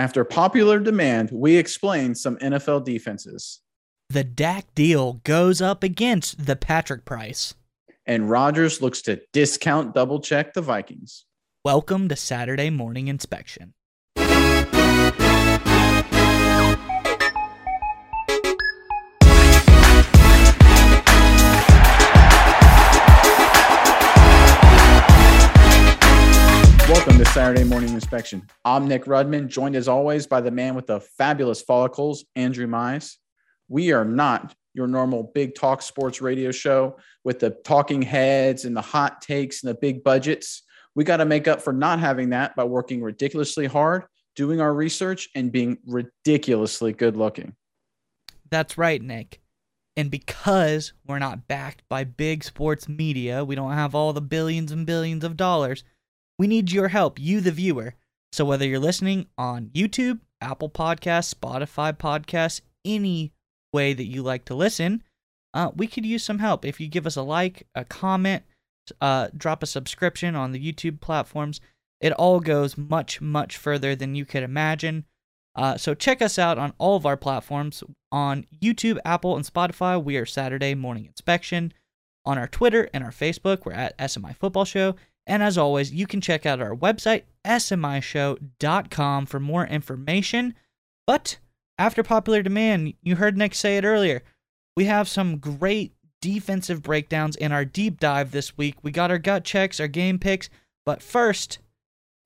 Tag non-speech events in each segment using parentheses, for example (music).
After popular demand, we explain some NFL defenses. The Dak deal goes up against the Patrick price. And Rodgers looks to discount double check the Vikings. Welcome to Saturday Morning Inspection. Welcome to Saturday Morning Inspection. I'm Nick Rudman, joined as always by the man with the fabulous follicles, Andrew Mize. We are not your normal big talk sports radio show with the talking heads and the hot takes and the big budgets. We got to make up for not having that by working ridiculously hard, doing our research, and being ridiculously good looking. That's right, Nick. And because we're not backed by big sports media, we don't have all the billions and billions of dollars. We need your help, you, the viewer. So whether you're listening on YouTube, Apple Podcasts, Spotify Podcasts, any way that you like to listen, uh, we could use some help. If you give us a like, a comment, uh, drop a subscription on the YouTube platforms, it all goes much, much further than you could imagine. Uh, so check us out on all of our platforms on YouTube, Apple, and Spotify. We are Saturday Morning Inspection. On our Twitter and our Facebook, we're at SMI Football Show. And as always, you can check out our website, smishow.com, for more information. But after popular demand, you heard Nick say it earlier, we have some great defensive breakdowns in our deep dive this week. We got our gut checks, our game picks. But first,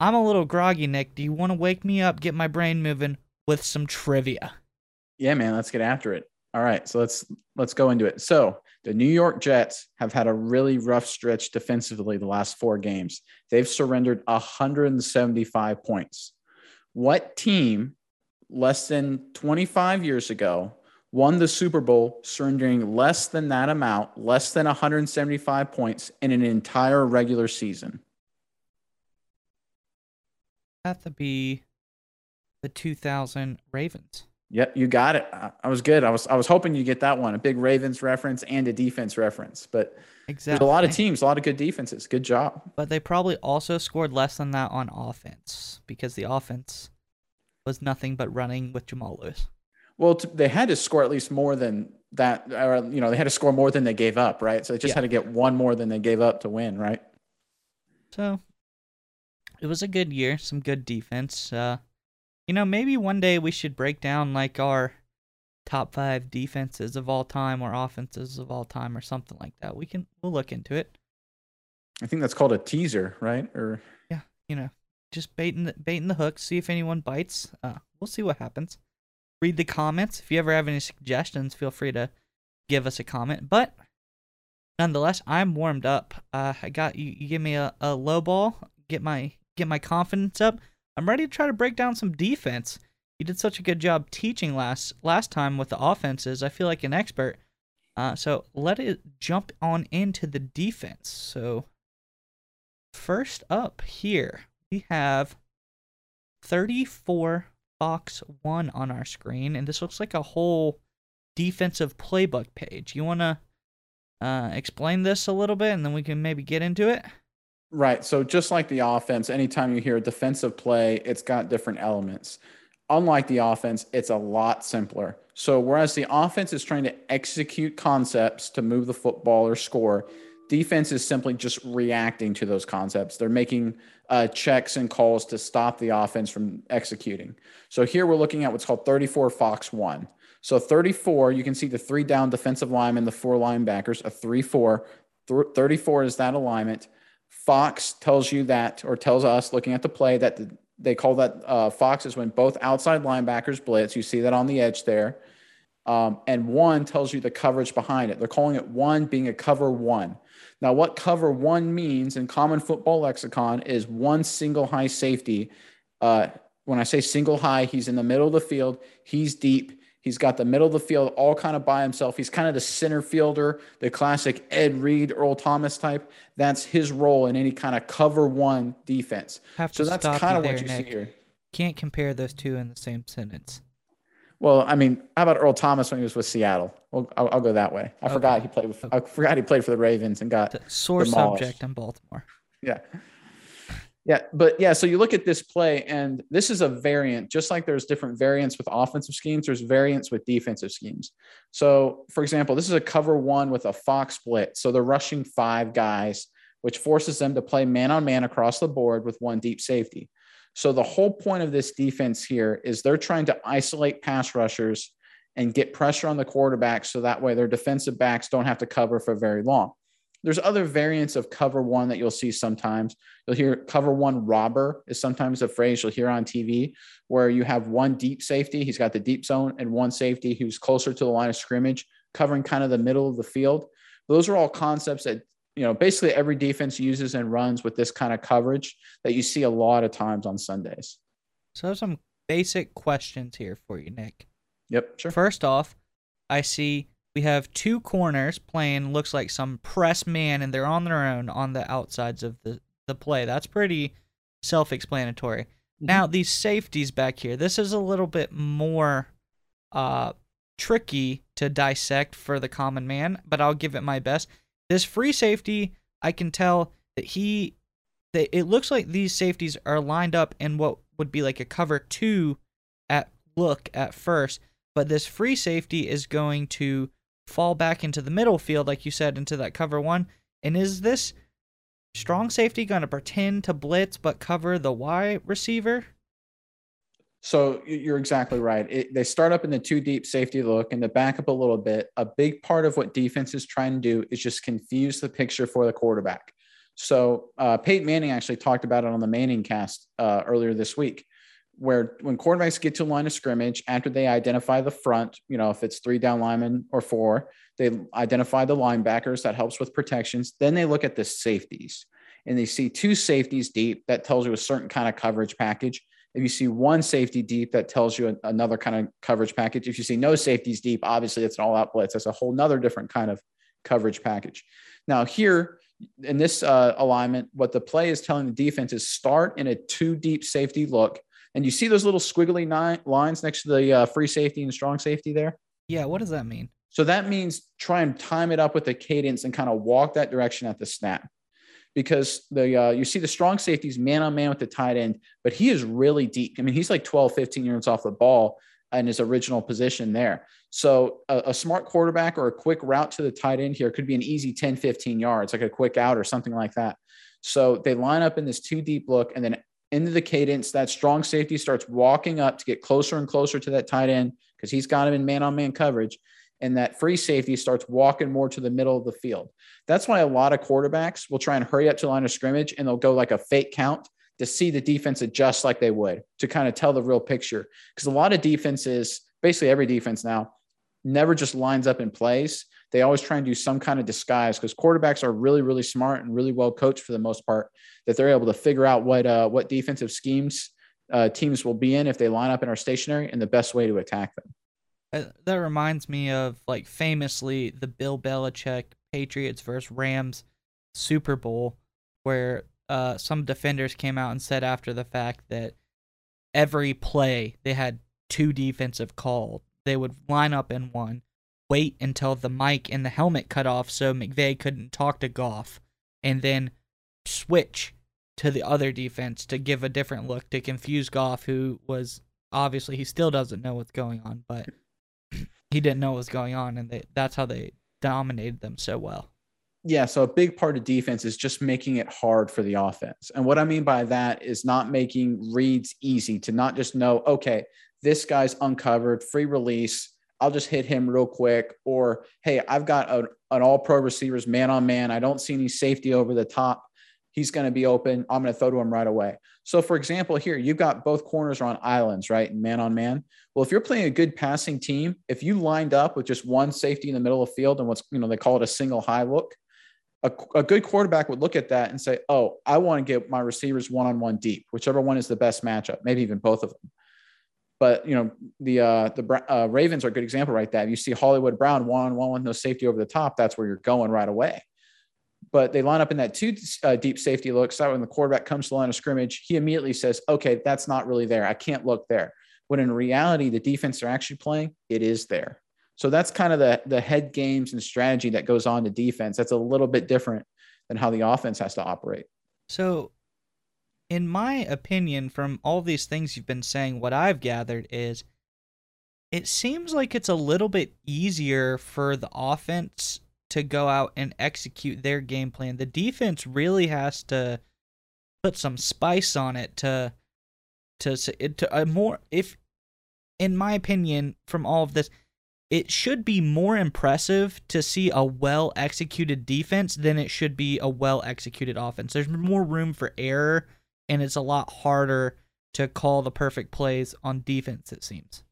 I'm a little groggy, Nick. Do you want to wake me up, get my brain moving with some trivia? Yeah, man, let's get after it. All right, so let's let's go into it. So the New York Jets have had a really rough stretch defensively the last four games. They've surrendered 175 points. What team less than 25 years ago won the Super Bowl surrendering less than that amount, less than 175 points in an entire regular season? Have to be the 2000 Ravens. Yep, you got it. I was good. I was I was hoping you get that one, a big Ravens reference and a defense reference. But exactly. there's a lot of teams, a lot of good defenses. Good job. But they probably also scored less than that on offense because the offense was nothing but running with Jamal Lewis. Well, t- they had to score at least more than that, or you know, they had to score more than they gave up, right? So they just yeah. had to get one more than they gave up to win, right? So it was a good year, some good defense. Uh, you know, maybe one day we should break down like our top five defenses of all time or offenses of all time or something like that. We can we'll look into it. I think that's called a teaser, right? Or yeah, you know, just baiting the, baiting the hook, see if anyone bites. Uh, we'll see what happens. Read the comments. If you ever have any suggestions, feel free to give us a comment. But nonetheless, I'm warmed up. Uh, I got you. You give me a, a low ball, get my get my confidence up. I'm ready to try to break down some defense. You did such a good job teaching last last time with the offenses. I feel like an expert. Uh, so let it jump on into the defense. So first up here, we have 34 Fox 1 on our screen, and this looks like a whole defensive playbook page. You want to uh, explain this a little bit, and then we can maybe get into it? Right. So just like the offense, anytime you hear a defensive play, it's got different elements. Unlike the offense, it's a lot simpler. So whereas the offense is trying to execute concepts to move the football or score, defense is simply just reacting to those concepts. They're making uh, checks and calls to stop the offense from executing. So here we're looking at what's called 34 Fox 1. So 34, you can see the three down defensive linemen, the four linebackers, a 3 4. 34 is that alignment. Fox tells you that, or tells us looking at the play, that the, they call that uh, Fox is when both outside linebackers blitz. You see that on the edge there. Um, and one tells you the coverage behind it. They're calling it one being a cover one. Now, what cover one means in common football lexicon is one single high safety. Uh, when I say single high, he's in the middle of the field, he's deep, He's got the middle of the field all kind of by himself. He's kind of the center fielder, the classic Ed Reed, Earl Thomas type. That's his role in any kind of cover one defense. so that's kind of what you Nick. see here. Can't compare those two in the same sentence. Well, I mean, how about Earl Thomas when he was with Seattle? Well, I'll, I'll go that way. I okay. forgot he played with. Okay. I forgot he played for the Ravens and got the sore demolished. subject in Baltimore. Yeah. Yeah, but yeah, so you look at this play, and this is a variant, just like there's different variants with offensive schemes, there's variants with defensive schemes. So, for example, this is a cover one with a Fox split. So they're rushing five guys, which forces them to play man on man across the board with one deep safety. So the whole point of this defense here is they're trying to isolate pass rushers and get pressure on the quarterback so that way their defensive backs don't have to cover for very long. There's other variants of cover one that you'll see sometimes. You'll hear cover one robber is sometimes a phrase you'll hear on TV where you have one deep safety, he's got the deep zone, and one safety who's closer to the line of scrimmage, covering kind of the middle of the field. Those are all concepts that you know basically every defense uses and runs with this kind of coverage that you see a lot of times on Sundays. So some basic questions here for you, Nick. Yep, sure. First off, I see we have two corners playing looks like some press man and they're on their own on the outsides of the, the play. That's pretty self explanatory. Mm-hmm. Now these safeties back here, this is a little bit more uh tricky to dissect for the common man, but I'll give it my best. This free safety, I can tell that he that it looks like these safeties are lined up in what would be like a cover two at look at first, but this free safety is going to fall back into the middle field, like you said, into that cover one. And is this strong safety going to pretend to blitz but cover the Y receiver? So you're exactly right. It, they start up in the two deep safety look and to back up a little bit. A big part of what defense is trying to do is just confuse the picture for the quarterback. So uh, Peyton Manning actually talked about it on the Manning cast uh, earlier this week where when quarterbacks get to line of scrimmage after they identify the front, you know, if it's three down linemen or four, they identify the linebackers that helps with protections. Then they look at the safeties and they see two safeties deep that tells you a certain kind of coverage package. If you see one safety deep, that tells you another kind of coverage package. If you see no safeties deep, obviously it's an all out blitz. That's a whole nother different kind of coverage package. Now here in this uh, alignment, what the play is telling the defense is start in a two deep safety look and you see those little squiggly nine lines next to the uh, free safety and strong safety there? Yeah. What does that mean? So that means try and time it up with the cadence and kind of walk that direction at the snap. Because the uh, you see the strong safeties man on man with the tight end, but he is really deep. I mean, he's like 12, 15 yards off the ball in his original position there. So a, a, smart quarterback or a quick route to the tight end here could be an easy 10, 15 yards, like a quick out or something like that. So they line up in this two deep look, and then into the cadence. That strong safety starts walking up to get closer and closer to that tight end because he's got him in man on man coverage. And that free safety starts walking more to the middle of the field. That's why a lot of quarterbacks will try and hurry up to line of scrimmage and they'll go like a fake count to see the defense adjust like they would to kind of tell the real picture. Because a lot of defenses, basically every defense now, never just lines up and plays they always try and do some kind of disguise because quarterbacks are really, really smart and really well coached for the most part. That they're able to figure out what uh, what defensive schemes uh, teams will be in if they line up and are stationary, and the best way to attack them. Uh, that reminds me of like famously the Bill Belichick Patriots versus Rams Super Bowl, where uh, some defenders came out and said after the fact that every play they had two defensive called. They would line up in one, wait until the mic and the helmet cut off so McVay couldn't talk to Goff, and then switch to the other defense to give a different look to confuse Goff, who was obviously he still doesn't know what's going on, but (clears throat) he didn't know what was going on, and they, that's how they dominated them so well. Yeah, so a big part of defense is just making it hard for the offense. And what I mean by that is not making reads easy to not just know, okay, this guy's uncovered, free release, I'll just hit him real quick. Or, hey, I've got a, an all pro receivers man on man. I don't see any safety over the top. He's going to be open. I'm going to throw to him right away. So, for example, here you've got both corners are on islands, right? Man on man. Well, if you're playing a good passing team, if you lined up with just one safety in the middle of the field and what's, you know, they call it a single high look, a, a good quarterback would look at that and say, oh, I want to get my receivers one on one deep, whichever one is the best matchup, maybe even both of them. But you know the uh, the uh, Ravens are a good example right there. You see Hollywood Brown one on one with no safety over the top. That's where you're going right away. But they line up in that two uh, deep safety look. So when the quarterback comes to the line of scrimmage, he immediately says, "Okay, that's not really there. I can't look there." When in reality, the defense are actually playing, it is there. So that's kind of the the head games and strategy that goes on to defense. That's a little bit different than how the offense has to operate. So in my opinion, from all these things you've been saying, what I've gathered is it seems like it's a little bit easier for the offense to go out and execute their game plan. The defense really has to put some spice on it to to to a more if in my opinion from all of this it should be more impressive to see a well executed defense than it should be a well executed offense. There's more room for error and it's a lot harder to call the perfect plays on defense it seems.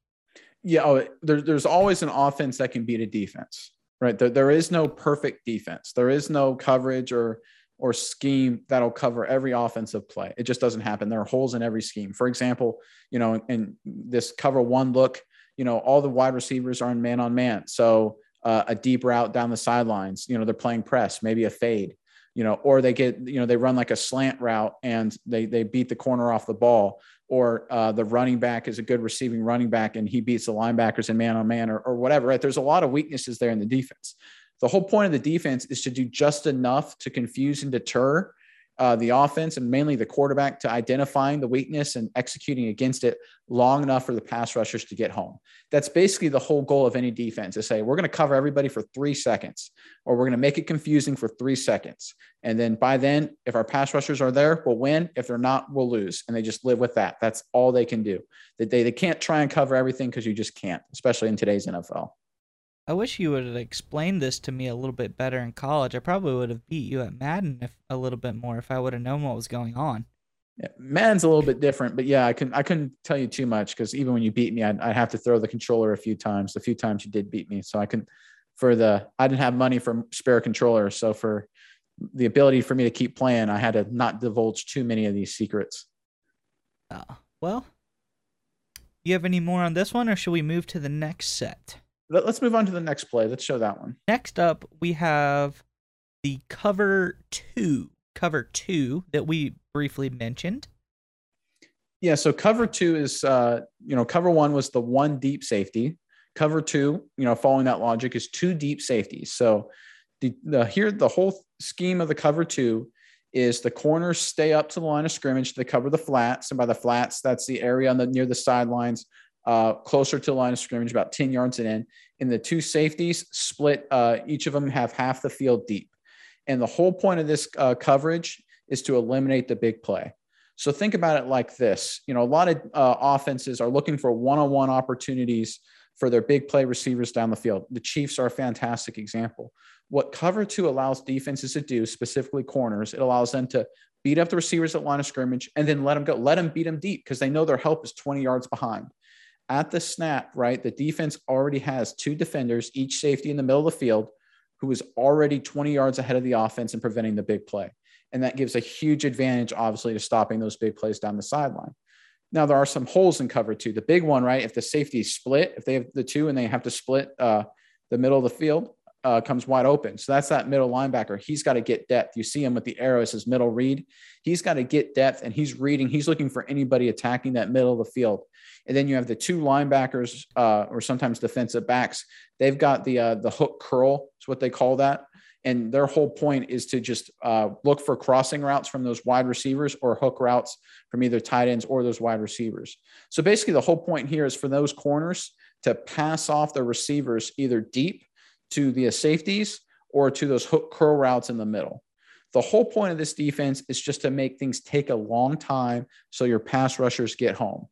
Yeah, oh, there, there's always an offense that can beat a defense, right? There, there is no perfect defense. There is no coverage or or scheme that'll cover every offensive play. It just doesn't happen. There are holes in every scheme. For example, you know, in this cover one look, you know, all the wide receivers are in man on man. So uh, a deep route down the sidelines, you know, they're playing press, maybe a fade, you know, or they get, you know, they run like a slant route and they they beat the corner off the ball, or uh, the running back is a good receiving running back and he beats the linebackers in man on man or, or whatever. Right? There's a lot of weaknesses there in the defense the whole point of the defense is to do just enough to confuse and deter uh, the offense and mainly the quarterback to identifying the weakness and executing against it long enough for the pass rushers to get home. That's basically the whole goal of any defense to say, we're going to cover everybody for three seconds, or we're going to make it confusing for three seconds. And then by then, if our pass rushers are there, we'll win. If they're not, we'll lose. And they just live with that. That's all they can do. They, they, they can't try and cover everything because you just can't, especially in today's NFL. I wish you would have explained this to me a little bit better in college. I probably would have beat you at Madden if a little bit more if I would have known what was going on. Yeah, Madden's a little bit different, but yeah, I can I couldn't tell you too much because even when you beat me, I'd, I'd, have to throw the controller a few times. A few times you did beat me, so I can for the I didn't have money for spare controller, so for the ability for me to keep playing, I had to not divulge too many of these secrets. Uh, well, you have any more on this one, or should we move to the next set? Let, us move on to the next play. Let's show that one. Next up, we have the cover two, cover two that we briefly mentioned. Yeah, so cover two is, uh, you know, cover one was the one deep safety. Cover two, you know, following that logic, is two deep safeties. So the, the here the whole scheme of the cover two is the corners stay up to the line of scrimmage to cover the flats, and by the flats, that's the area on the near the sidelines uh, closer to the line of scrimmage, about 10 yards and in. And the two safeties split, uh, each of them have half the field deep. And the whole point of this uh, coverage is to eliminate the big play. So think about it like this you know, a lot of uh, offenses are looking for one on one opportunities for their big play receivers down the field. The Chiefs are a fantastic example. What cover two allows defenses to do, specifically corners, it allows them to beat up the receivers at line of scrimmage and then let them go. Let them beat them deep because they know their help is 20 yards behind at the snap, right, the defense already has two defenders, each safety in the middle of the field, who is already 20 yards ahead of the offense and preventing the big play. And that gives a huge advantage, obviously, to stopping those big plays down the sideline. Now, there are some holes in cover two. The big one, right, if the safety is split, if they have the two and they have to split uh, the middle of the field, uh, comes wide open. So that's that middle linebacker. He's got to get depth. You see him with the arrows, his middle read. He's got to get depth and he's reading. He's looking for anybody attacking that middle of the field. And then you have the two linebackers uh, or sometimes defensive backs. They've got the uh, the hook curl, is what they call that. And their whole point is to just uh, look for crossing routes from those wide receivers or hook routes from either tight ends or those wide receivers. So basically, the whole point here is for those corners to pass off the receivers either deep to the safeties or to those hook curl routes in the middle. The whole point of this defense is just to make things take a long time so your pass rushers get home.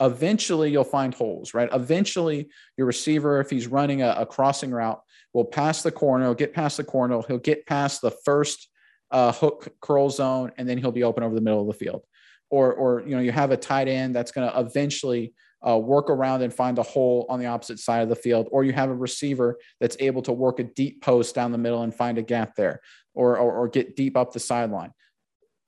Eventually, you'll find holes, right? Eventually, your receiver, if he's running a, a crossing route, will pass the corner, he'll get past the corner, he'll get past the first uh, hook curl zone, and then he'll be open over the middle of the field. Or, or you know, you have a tight end that's going to eventually uh, work around and find a hole on the opposite side of the field, or you have a receiver that's able to work a deep post down the middle and find a gap there, or, or, or get deep up the sideline.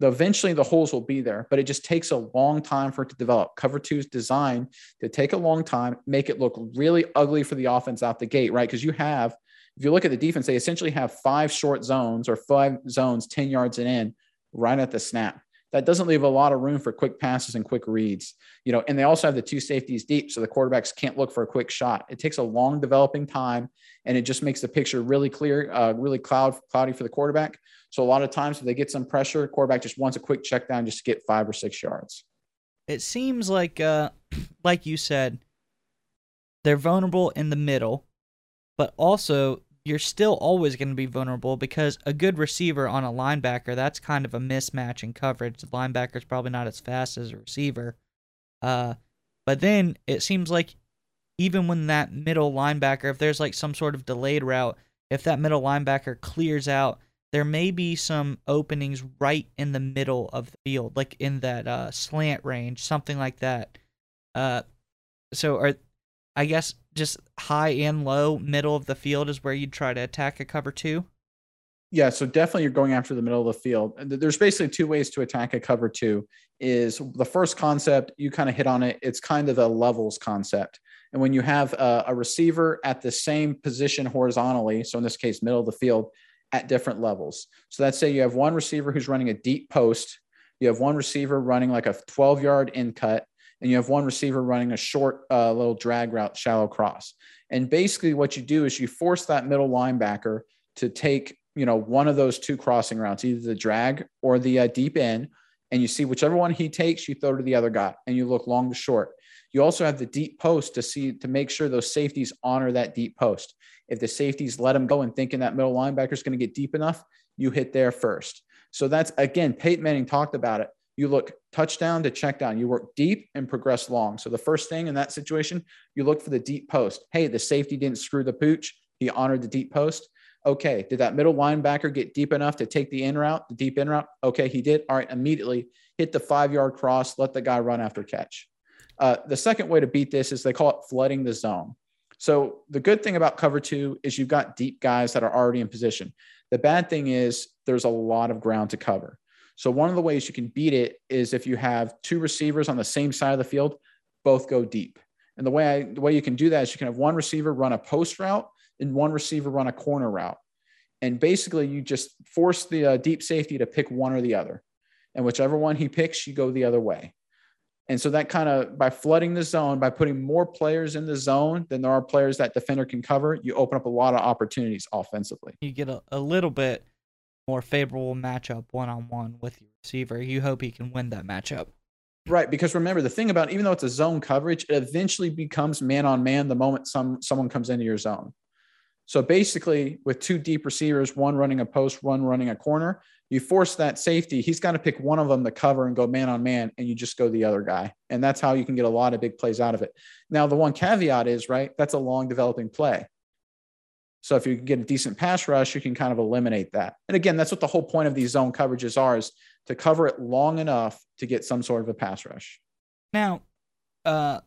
The, eventually, the holes will be there, but it just takes a long time for it to develop. Cover two is designed to take a long time, make it look really ugly for the offense out the gate, right? Because you have, if you look at the defense, they essentially have five short zones or five zones 10 yards and in right at the snap that doesn't leave a lot of room for quick passes and quick reads. You know, and they also have the two safeties deep, so the quarterbacks can't look for a quick shot. It takes a long developing time, and it just makes the picture really clear, uh, really cloud cloudy for the quarterback. So a lot of times, if they get some pressure, quarterback just wants a quick check down just to get five or six yards. It seems like, uh, (clears throat) like you said, they're vulnerable in the middle, but also you're still always going to be vulnerable because a good receiver on a linebacker, that's kind of a mismatch in coverage. The linebacker's probably not as fast as a receiver. Uh, but then it seems like even when that middle linebacker, if there's like some sort of delayed route, if that middle linebacker clears out, there may be some openings right in the middle of the field, like in that uh, slant range, something like that. Uh, so are I guess just high and low, middle of the field is where you'd try to attack a cover two. Yeah, so definitely you're going after the middle of the field. There's basically two ways to attack a cover two. Is the first concept you kind of hit on it? It's kind of a levels concept, and when you have a, a receiver at the same position horizontally, so in this case, middle of the field, at different levels. So let's say you have one receiver who's running a deep post, you have one receiver running like a 12 yard in cut, and you have one receiver running a short uh, little drag route, shallow cross. And basically, what you do is you force that middle linebacker to take you know one of those two crossing routes, either the drag or the uh, deep in, and you see whichever one he takes, you throw to the other guy, and you look long to short. You also have the deep post to see to make sure those safeties honor that deep post. If the safeties let him go and thinking that middle linebacker is going to get deep enough, you hit there first. So that's again, Peyton Manning talked about it you look touchdown to check down. You work deep and progress long. So the first thing in that situation, you look for the deep post. Hey, the safety didn't screw the pooch. He honored the deep post. Okay, did that middle linebacker get deep enough to take the in route, the deep in route? Okay, he did. All right, immediately hit the five yard cross, let the guy run after catch. Uh, the second way to beat this is they call it flooding the zone. So the good thing about cover two is you've got deep guys that are already in position. The bad thing is there's a lot of ground to cover. So one of the ways you can beat it is if you have two receivers on the same side of the field, both go deep. And the way I, the way you can do that is you can have one receiver run a post route and one receiver run a corner route. And basically, you just force the uh, deep safety to pick one or the other. And whichever one he picks, you go the other way. And so that kind of by flooding the zone, by putting more players in the zone than there are players that defender can cover, you open up a lot of opportunities offensively. You get a, a little bit more favorable matchup one on one with your receiver. You hope he can win that matchup. Right, because remember the thing about even though it's a zone coverage, it eventually becomes man on man the moment some someone comes into your zone. So basically, with two deep receivers, one running a post, one running a corner, you force that safety. He's got to pick one of them to cover and go man on man, and you just go the other guy. And that's how you can get a lot of big plays out of it. Now, the one caveat is, right, that's a long developing play. So if you get a decent pass rush, you can kind of eliminate that. And again, that's what the whole point of these zone coverages are is to cover it long enough to get some sort of a pass rush. Now, uh,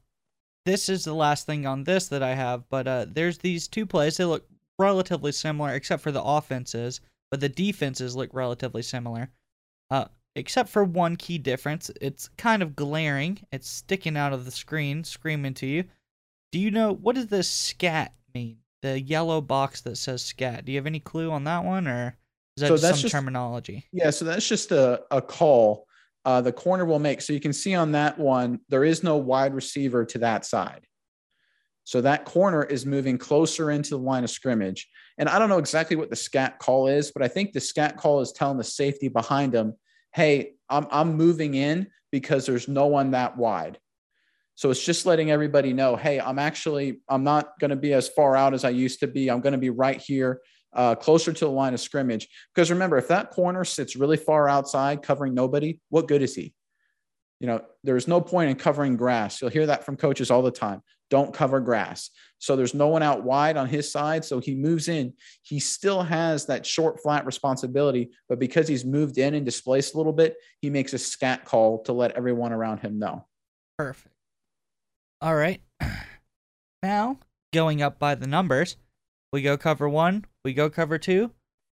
this is the last thing on this that I have, but uh, there's these two plays. They look relatively similar, except for the offenses, but the defenses look relatively similar. Uh, except for one key difference. It's kind of glaring. It's sticking out of the screen, screaming to you. Do you know what does this scat mean? The yellow box that says scat. Do you have any clue on that one, or is that so some just, terminology? Yeah, so that's just a, a call uh, the corner will make. So you can see on that one, there is no wide receiver to that side. So that corner is moving closer into the line of scrimmage. And I don't know exactly what the scat call is, but I think the scat call is telling the safety behind him, hey, I'm, I'm moving in because there's no one that wide. So it's just letting everybody know, hey, I'm actually I'm not going to be as far out as I used to be. I'm going to be right here, uh, closer to the line of scrimmage. Because remember, if that corner sits really far outside, covering nobody, what good is he? You know, there's no point in covering grass. You'll hear that from coaches all the time. Don't cover grass. So there's no one out wide on his side. So he moves in. He still has that short, flat responsibility, but because he's moved in and displaced a little bit, he makes a scat call to let everyone around him know. Perfect. All right. (clears throat) Now, going up by the numbers, we go cover one, we go cover two.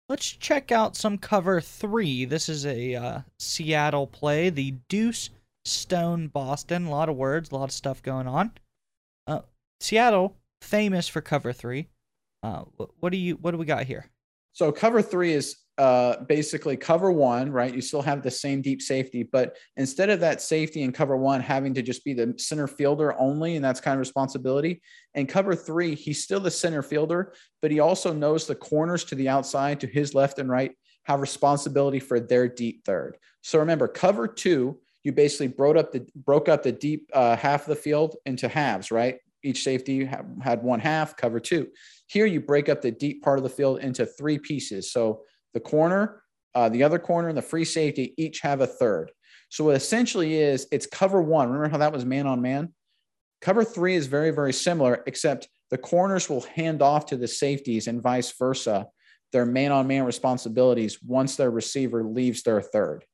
Let's check out some cover three. This is a uh, Seattle play, the Deuce Stone Boston. A lot of words, a lot of stuff going on. Uh, Seattle, famous for cover three. Uh, what do you? What do we got here? So cover three is uh, basically cover one, right? You still have the same deep safety, but instead of that safety and cover one having to just be the center fielder only, and that's kind of responsibility, and cover three, he's still the center fielder, but he also knows the corners to the outside, to his left and right, have responsibility for their deep third. So remember, cover two, you basically broke up the broke up the deep uh, half of the field into halves, right? Each safety had one half, cover two. Here you break up the deep part of the field into three pieces. So the corner, uh, the other corner, and the free safety each have a third. So what essentially is it's cover one. Remember how that was man on man? Cover three is very, very similar, except the corners will hand off to the safeties and vice versa their man on man responsibilities once their receiver leaves their third.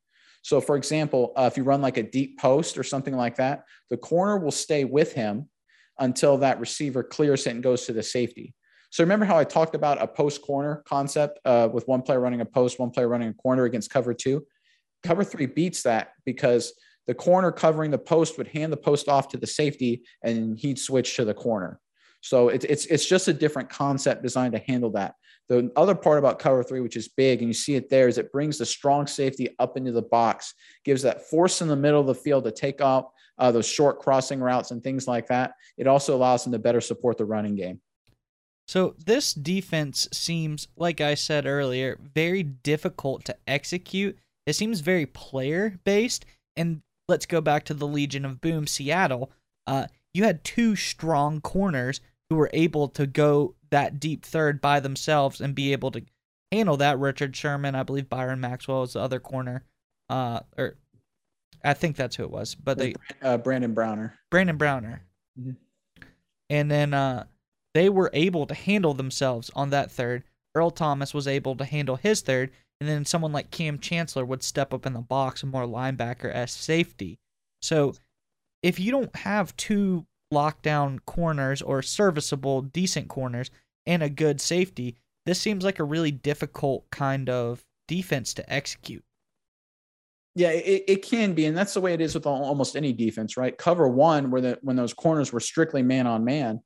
So, for example, uh, if you run like a deep post or something like that, the corner will stay with him until that receiver clears it and goes to the safety. So, remember how I talked about a post corner concept uh, with one player running a post, one player running a corner against cover two? Cover three beats that because the corner covering the post would hand the post off to the safety and he'd switch to the corner. So it's it's it's just a different concept designed to handle that. The other part about cover three, which is big, and you see it there, is it brings the strong safety up into the box, gives that force in the middle of the field to take out uh, those short crossing routes and things like that. It also allows them to better support the running game. So this defense seems, like I said earlier, very difficult to execute. It seems very player based. And let's go back to the Legion of Boom, Seattle. Uh, you had two strong corners who were able to go that deep third by themselves and be able to handle that. Richard Sherman, I believe Byron Maxwell was the other corner. Uh, or I think that's who it was. But they uh, Brandon Browner. Brandon Browner. Mm-hmm. And then uh, they were able to handle themselves on that third. Earl Thomas was able to handle his third, and then someone like Kam Chancellor would step up in the box, more linebacker as safety. So if you don't have two lockdown corners or serviceable, decent corners and a good safety, this seems like a really difficult kind of defense to execute. Yeah, it, it can be, and that's the way it is with almost any defense, right? Cover one, where the when those corners were strictly man on man,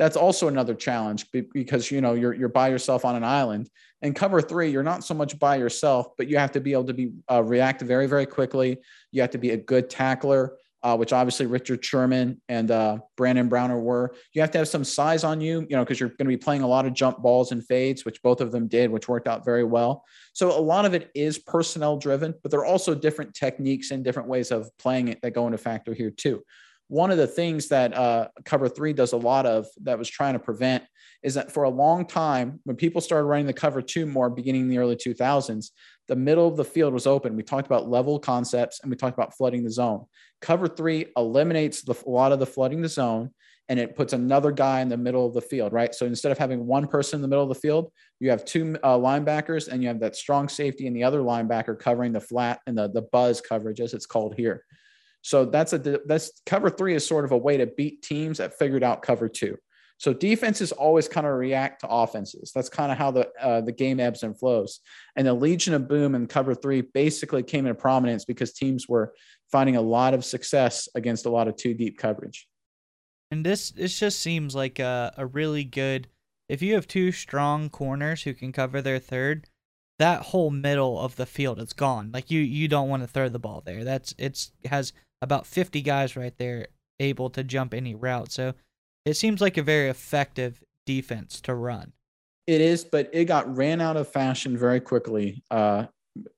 that's also another challenge because you know you're you're by yourself on an island. And cover three, you're not so much by yourself, but you have to be able to be uh, react very very quickly. You have to be a good tackler uh, which obviously Richard Sherman and uh, Brandon Browner were. You have to have some size on you, you know, because you're going to be playing a lot of jump balls and fades, which both of them did, which worked out very well. So a lot of it is personnel driven, but there are also different techniques and different ways of playing it that go into factor here too. One of the things that uh, Cover Three does a lot of that was trying to prevent is that for a long time, when people started running the Cover Two more beginning in the early 2000s, the middle of the field was open. We talked about level concepts and we talked about flooding the zone. Cover three eliminates the, a lot of the flooding the zone and it puts another guy in the middle of the field, right? So instead of having one person in the middle of the field, you have two uh, linebackers and you have that strong safety and the other linebacker covering the flat and the, the buzz coverage, as it's called here. So that's a that's cover three is sort of a way to beat teams that figured out cover two. So defenses always kind of react to offenses. That's kind of how the uh, the game ebbs and flows. And the Legion of Boom and Cover Three basically came into prominence because teams were finding a lot of success against a lot of two deep coverage. And this this just seems like a, a really good. If you have two strong corners who can cover their third, that whole middle of the field is gone. Like you you don't want to throw the ball there. That's it's it has about 50 guys right there able to jump any route. So it seems like a very effective defense to run. It is, but it got ran out of fashion very quickly. Uh,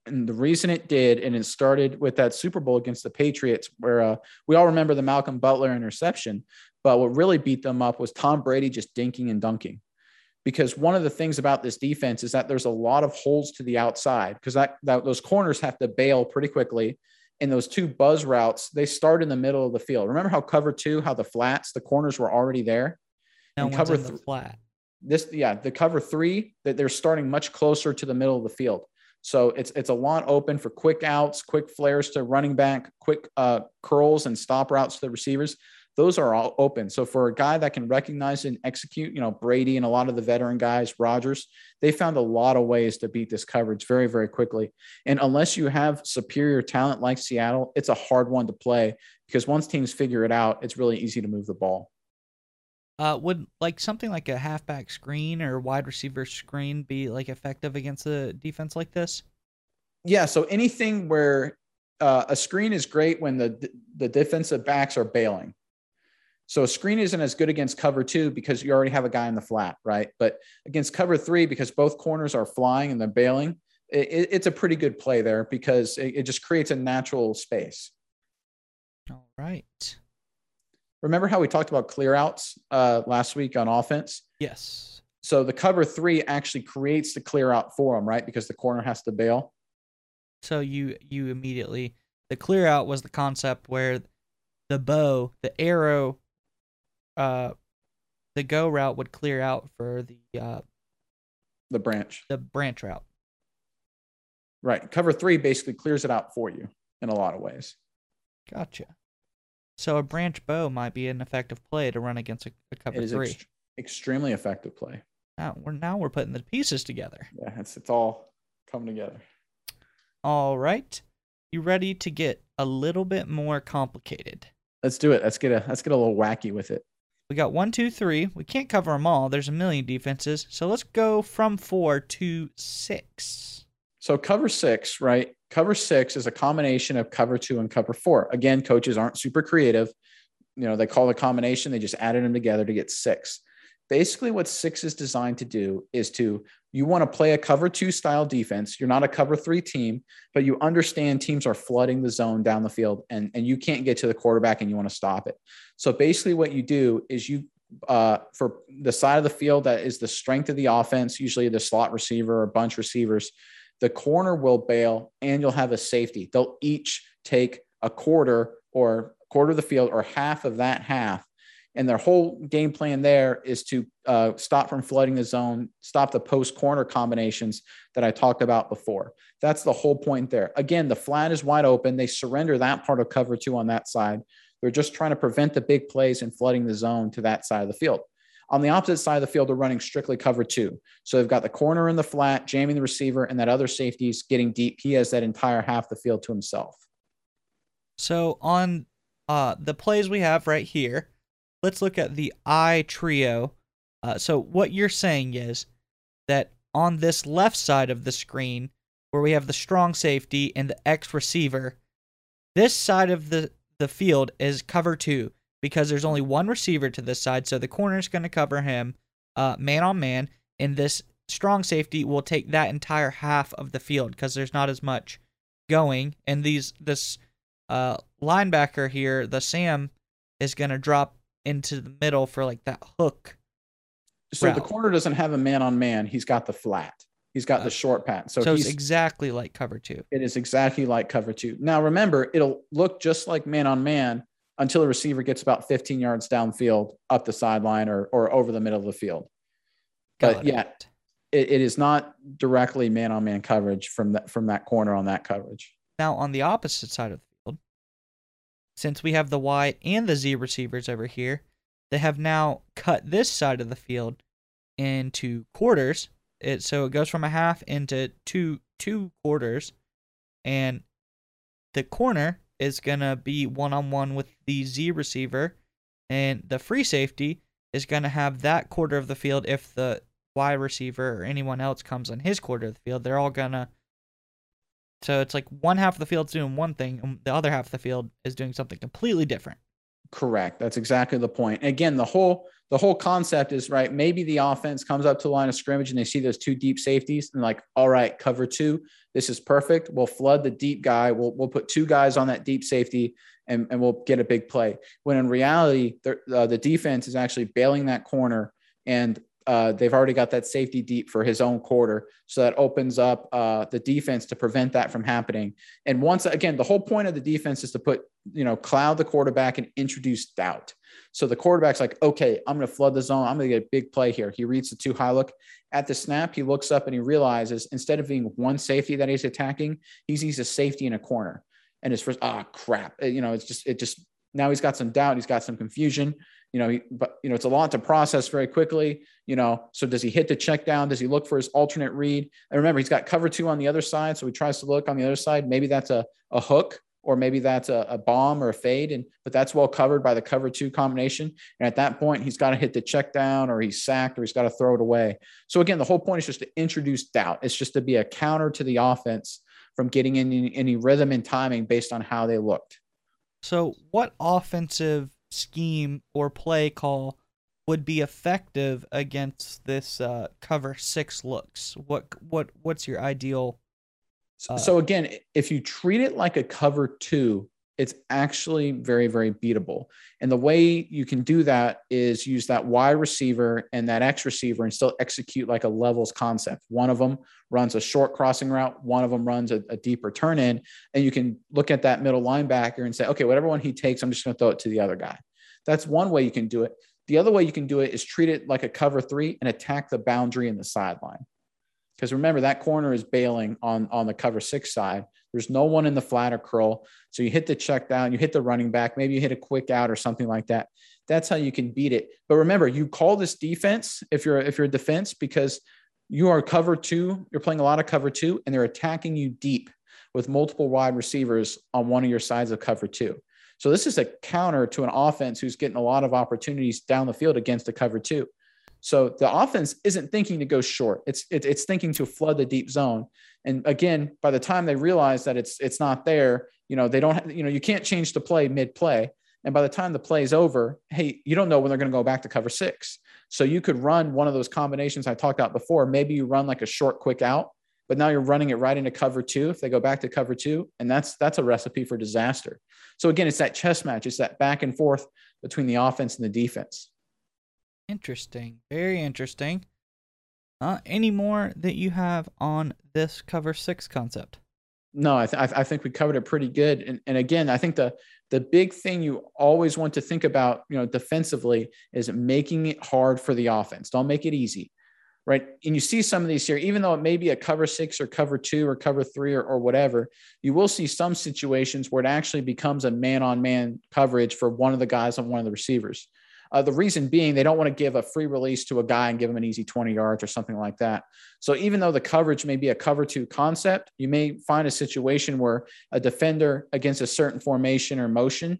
and the reason it did, and it started with that Super Bowl against the Patriots, where uh, we all remember the Malcolm Butler interception. But what really beat them up was Tom Brady just dinking and dunking. Because one of the things about this defense is that there's a lot of holes to the outside because that, that those corners have to bail pretty quickly in those two buzz routes, they start in the middle of the field. Remember how cover two, how the flats, the corners were already there? No and cover th- flat. This, yeah, the cover three that they're starting much closer to the middle of the field. So it's it's a lot open for quick outs, quick flares to running back, quick uh, curls and stop routes to the receivers those are all open. So for a guy that can recognize and execute, you know, Brady and a lot of the veteran guys, Rodgers, they found a lot of ways to beat this coverage very, very quickly. And unless you have superior talent like Seattle, it's a hard one to play because once teams figure it out, it's really easy to move the ball. Uh, would like something like a halfback screen or wide receiver screen be like effective against a defense like this? Yeah. So anything where uh, a screen is great when the the defensive backs are bailing. So a screen isn't as good against cover two because you already have a guy in the flat, right? But against cover three, because both corners are flying and they're bailing, it, it's a pretty good play there because it, it just creates a natural space. All right. Remember how we talked about clear outs uh, last week on offense? Yes. So the cover three actually creates the clear out for them, right? Because the corner has to bail. So you you immediately the clear out was the concept where the bow, the arrow, uh, the go route would clear out for the uh, the branch, the branch route. Right. Cover three basically clears it out for you in a lot of ways. Gotcha. So a branch bow might be an effective play to run against a, a cover three. Ex- extremely effective play. Now we're now we're putting the pieces together. Yeah, it's it's all coming together. All right. You ready to get a little bit more complicated? Let's do it. Let's get a let's get a little wacky with it. We got one, two, three. We can't cover them all. There's a million defenses. So let's go from four to six. So cover six, right? Cover six is a combination of cover two and cover four. Again, coaches aren't super creative. You know, they call the combination, they just added them together to get six. Basically, what six is designed to do is to you want to play a cover two style defense. You're not a cover three team, but you understand teams are flooding the zone down the field and, and you can't get to the quarterback and you want to stop it. So basically, what you do is you, uh, for the side of the field that is the strength of the offense, usually the slot receiver or bunch receivers, the corner will bail and you'll have a safety. They'll each take a quarter or quarter of the field or half of that half and their whole game plan there is to uh, stop from flooding the zone, stop the post corner combinations that I talked about before. That's the whole point there. Again, the flat is wide open. They surrender that part of cover two on that side. They're just trying to prevent the big plays and flooding the zone to that side of the field. On the opposite side of the field, they're running strictly cover two. So they've got the corner in the flat, jamming the receiver, and that other safety is getting deep. He has that entire half the field to himself. So on uh, the plays we have right here, let's look at the I trio. Uh, so what you're saying is that on this left side of the screen, where we have the strong safety and the X receiver, this side of the, the field is cover two because there's only one receiver to this side. So the corner is going to cover him uh, man on man. And this strong safety will take that entire half of the field because there's not as much going. And these this uh, linebacker here, the Sam, is going to drop into the middle for like that hook. So route. the corner doesn't have a man on man. He's got the flat. He's got uh, the short pat. So, so it's exactly like cover two. It is exactly like cover two. Now remember, it'll look just like man on man until the receiver gets about 15 yards downfield, up the sideline, or or over the middle of the field. Got but it. yeah, it, it is not directly man on man coverage from that from that corner on that coverage. Now on the opposite side of the since we have the Y and the Z receivers over here, they have now cut this side of the field into quarters. It so it goes from a half into two two quarters, and the corner is gonna be one on one with the Z receiver, and the free safety is gonna have that quarter of the field if the Y receiver or anyone else comes on his quarter of the field. They're all gonna so it's like one half of the field's doing one thing, and the other half of the field is doing something completely different. Correct. That's exactly the point. Again, the whole the whole concept is right. Maybe the offense comes up to the line of scrimmage and they see those two deep safeties and like, all right, cover two. This is perfect. We'll flood the deep guy. We'll we'll put two guys on that deep safety and, and we'll get a big play. When in reality, uh, the defense is actually bailing that corner and uh, they've already got that safety deep for his own quarter. So that opens up uh, the defense to prevent that from happening. And once again, the whole point of the defense is to put, you know, cloud the quarterback and introduce doubt. So the quarterback's like, okay, I'm going to flood the zone. I'm going to get a big play here. He reads the two high look. At the snap, he looks up and he realizes instead of being one safety that he's attacking, he sees a safety in a corner. And his first, ah, crap. You know, it's just, it just, now he's got some doubt. He's got some confusion you know, but you know, it's a lot to process very quickly, you know. So does he hit the check down? Does he look for his alternate read? And remember, he's got cover two on the other side. So he tries to look on the other side. Maybe that's a, a hook or maybe that's a, a, bomb or a fade, and but that's well covered by the cover two combination. And at that point, he's got to hit the check down, or he's sacked, or he's got to throw it away. So again, the whole point is just to introduce doubt. It's just to be a counter to the offense from getting any, any rhythm and timing based on how they looked. So, what offensive scheme or play call would be effective against this uh, cover six looks? What what what's your ideal? Uh, so again, if you treat it like a cover two, it's actually very very beatable. And the way you can do that is use that Y receiver and that X receiver and still execute like a levels concept. One of them runs a short crossing route, one of them runs a, a deeper turn in, and you can look at that middle linebacker and say, okay, whatever one he takes, I'm just going to throw it to the other guy. That's one way you can do it. The other way you can do it is treat it like a cover three and attack the boundary in the sideline. Because remember, that corner is bailing on, on the cover six side. There's no one in the flat or curl. So you hit the check down, you hit the running back, maybe you hit a quick out or something like that. That's how you can beat it. But remember, you call this defense if you're if you're a defense because you are cover two, you're playing a lot of cover two, and they're attacking you deep with multiple wide receivers on one of your sides of cover two. So this is a counter to an offense who's getting a lot of opportunities down the field against the cover two. So the offense isn't thinking to go short. It's it, it's thinking to flood the deep zone. And again, by the time they realize that it's it's not there, you know they don't. Have, you know you can't change the play mid play. And by the time the play is over, hey, you don't know when they're going to go back to cover six. So you could run one of those combinations I talked about before. Maybe you run like a short quick out, but now you're running it right into cover two. If they go back to cover two, and that's that's a recipe for disaster. So again, it's that chess match. It's that back and forth between the offense and the defense. Interesting. Very interesting. Uh, any more that you have on this cover six concept? No, I, th- I think we covered it pretty good. And, and again, I think the the big thing you always want to think about, you know, defensively is making it hard for the offense. Don't make it easy right? And you see some of these here, even though it may be a cover six or cover two or cover three or, or whatever, you will see some situations where it actually becomes a man on man coverage for one of the guys on one of the receivers. Uh, the reason being they don't want to give a free release to a guy and give him an easy 20 yards or something like that. So even though the coverage may be a cover two concept, you may find a situation where a defender against a certain formation or motion,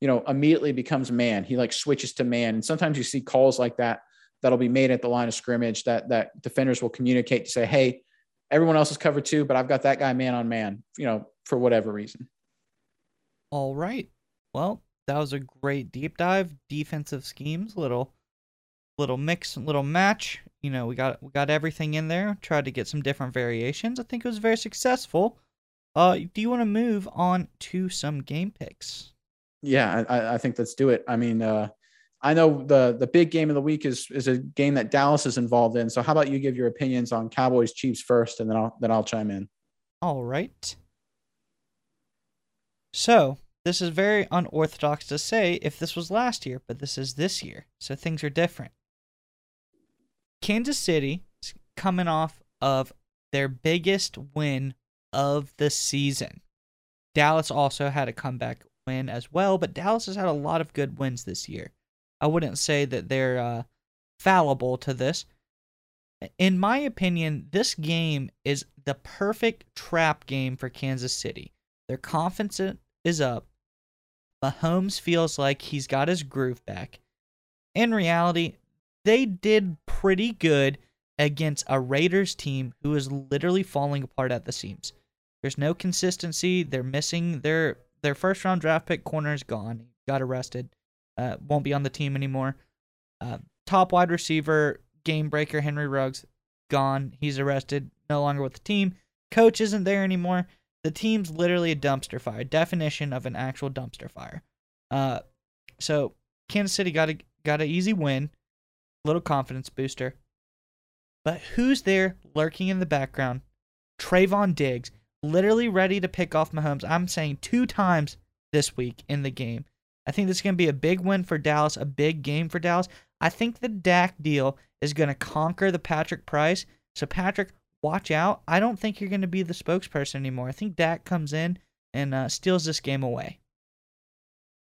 you know, immediately becomes man. He like switches to man. And sometimes you see calls like that that'll be made at the line of scrimmage that that defenders will communicate to say, hey, everyone else is covered too, but I've got that guy man on man, you know, for whatever reason. All right. Well, that was a great deep dive. Defensive schemes, little little mix, little match. You know, we got we got everything in there. Tried to get some different variations. I think it was very successful. Uh, do you want to move on to some game picks? Yeah, I, I think let's do it. I mean, uh, I know the the big game of the week is is a game that Dallas is involved in. So how about you give your opinions on Cowboys Chiefs first, and then I'll then I'll chime in. All right. So this is very unorthodox to say if this was last year, but this is this year, so things are different. Kansas City is coming off of their biggest win of the season. Dallas also had a comeback win as well, but Dallas has had a lot of good wins this year. I wouldn't say that they're uh, fallible to this. In my opinion, this game is the perfect trap game for Kansas City. Their confidence is up. Mahomes feels like he's got his groove back. In reality, they did pretty good against a Raiders team who is literally falling apart at the seams. There's no consistency. They're missing their their first round draft pick corner is gone. Got arrested uh, won't be on the team anymore. Uh, top wide receiver, game breaker Henry Ruggs, gone. He's arrested, no longer with the team. Coach isn't there anymore. The team's literally a dumpster fire. Definition of an actual dumpster fire. Uh, so Kansas City got a got an easy win, little confidence booster. But who's there lurking in the background? Trevon Diggs, literally ready to pick off Mahomes. I'm saying two times this week in the game. I think this is going to be a big win for Dallas, a big game for Dallas. I think the Dak deal is going to conquer the Patrick Price. So, Patrick, watch out. I don't think you're going to be the spokesperson anymore. I think Dak comes in and uh, steals this game away.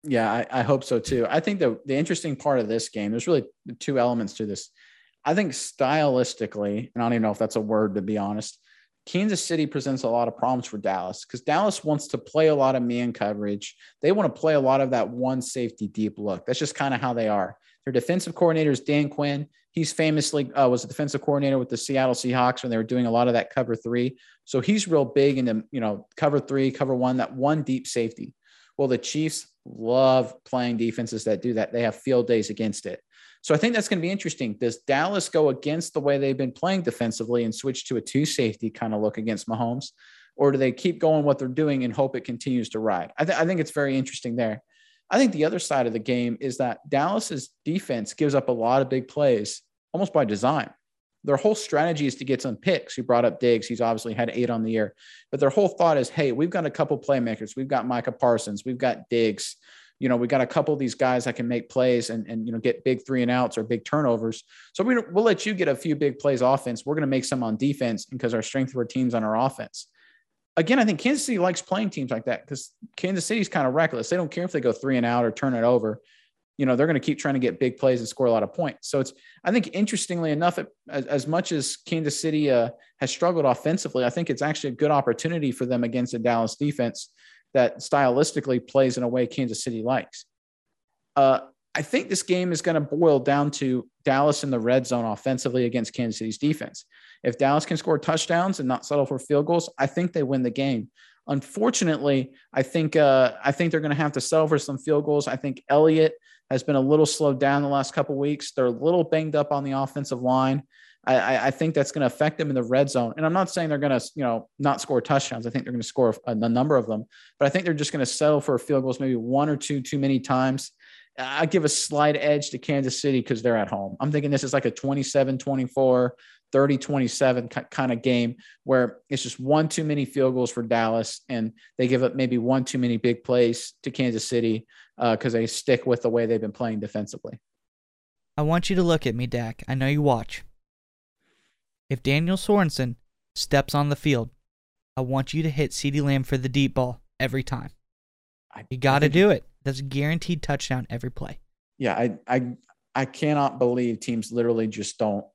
Yeah, I, I hope so too. I think the, the interesting part of this game, there's really two elements to this. I think stylistically, and I don't even know if that's a word to be honest, Kansas City presents a lot of problems for Dallas because Dallas wants to play a lot of man coverage. They want to play a lot of that one safety deep look. That's just kind of how they are. Their defensive coordinator is Dan Quinn. He's famously uh, was a defensive coordinator with the Seattle Seahawks when they were doing a lot of that cover three. So he's real big into you know cover three, cover one, that one deep safety. Well, the Chiefs love playing defenses that do that. They have field days against it. So I think that's going to be interesting. Does Dallas go against the way they've been playing defensively and switch to a two safety kind of look against Mahomes? Or do they keep going what they're doing and hope it continues to ride? I, th- I think it's very interesting there. I think the other side of the game is that Dallas's defense gives up a lot of big plays almost by design. Their whole strategy is to get some picks. You brought up Diggs. He's obviously had eight on the year, but their whole thought is, hey, we've got a couple playmakers. We've got Micah Parsons. We've got Diggs you know, we've got a couple of these guys that can make plays and, and you know, get big three and outs or big turnovers. So we, we'll let you get a few big plays offense. We're going to make some on defense because our strength of our teams on our offense. Again, I think Kansas City likes playing teams like that because Kansas City's kind of reckless. They don't care if they go three and out or turn it over. You know, they're going to keep trying to get big plays and score a lot of points. So it's, I think, interestingly enough, as, as, much as Kansas City uh, has struggled offensively, I think it's actually a good opportunity for them against a Dallas defense that stylistically plays in a way Kansas City likes. Uh, I think this game is going to boil down to Dallas in the red zone offensively against Kansas City's defense. If Dallas can score touchdowns and not settle for field goals, I think they win the game. Unfortunately, I think uh, I think they're going to have to settle for some field goals. I think Elliott has been a little slowed down the last couple weeks. They're a little banged up on the offensive line. I, I think that's going to affect them in the red zone. And I'm not saying they're going to, you know, not score touchdowns. I think they're going to score a, a number of them, but I think they're just going to settle for field goals, maybe one or two too many times. I give a slight edge to Kansas City because they're at home. I'm thinking this is like a 27 24, 30 27 kind of game where it's just one too many field goals for Dallas and they give up maybe one too many big plays to Kansas City because uh, they stick with the way they've been playing defensively. I want you to look at me, Dak. I know you watch if Daniel Sorensen steps on the field, I want you to hit CeeDee Lamb for the deep ball every time. You got to do it. That's guaranteed touchdown every play. Yeah, I I I cannot believe teams literally just don't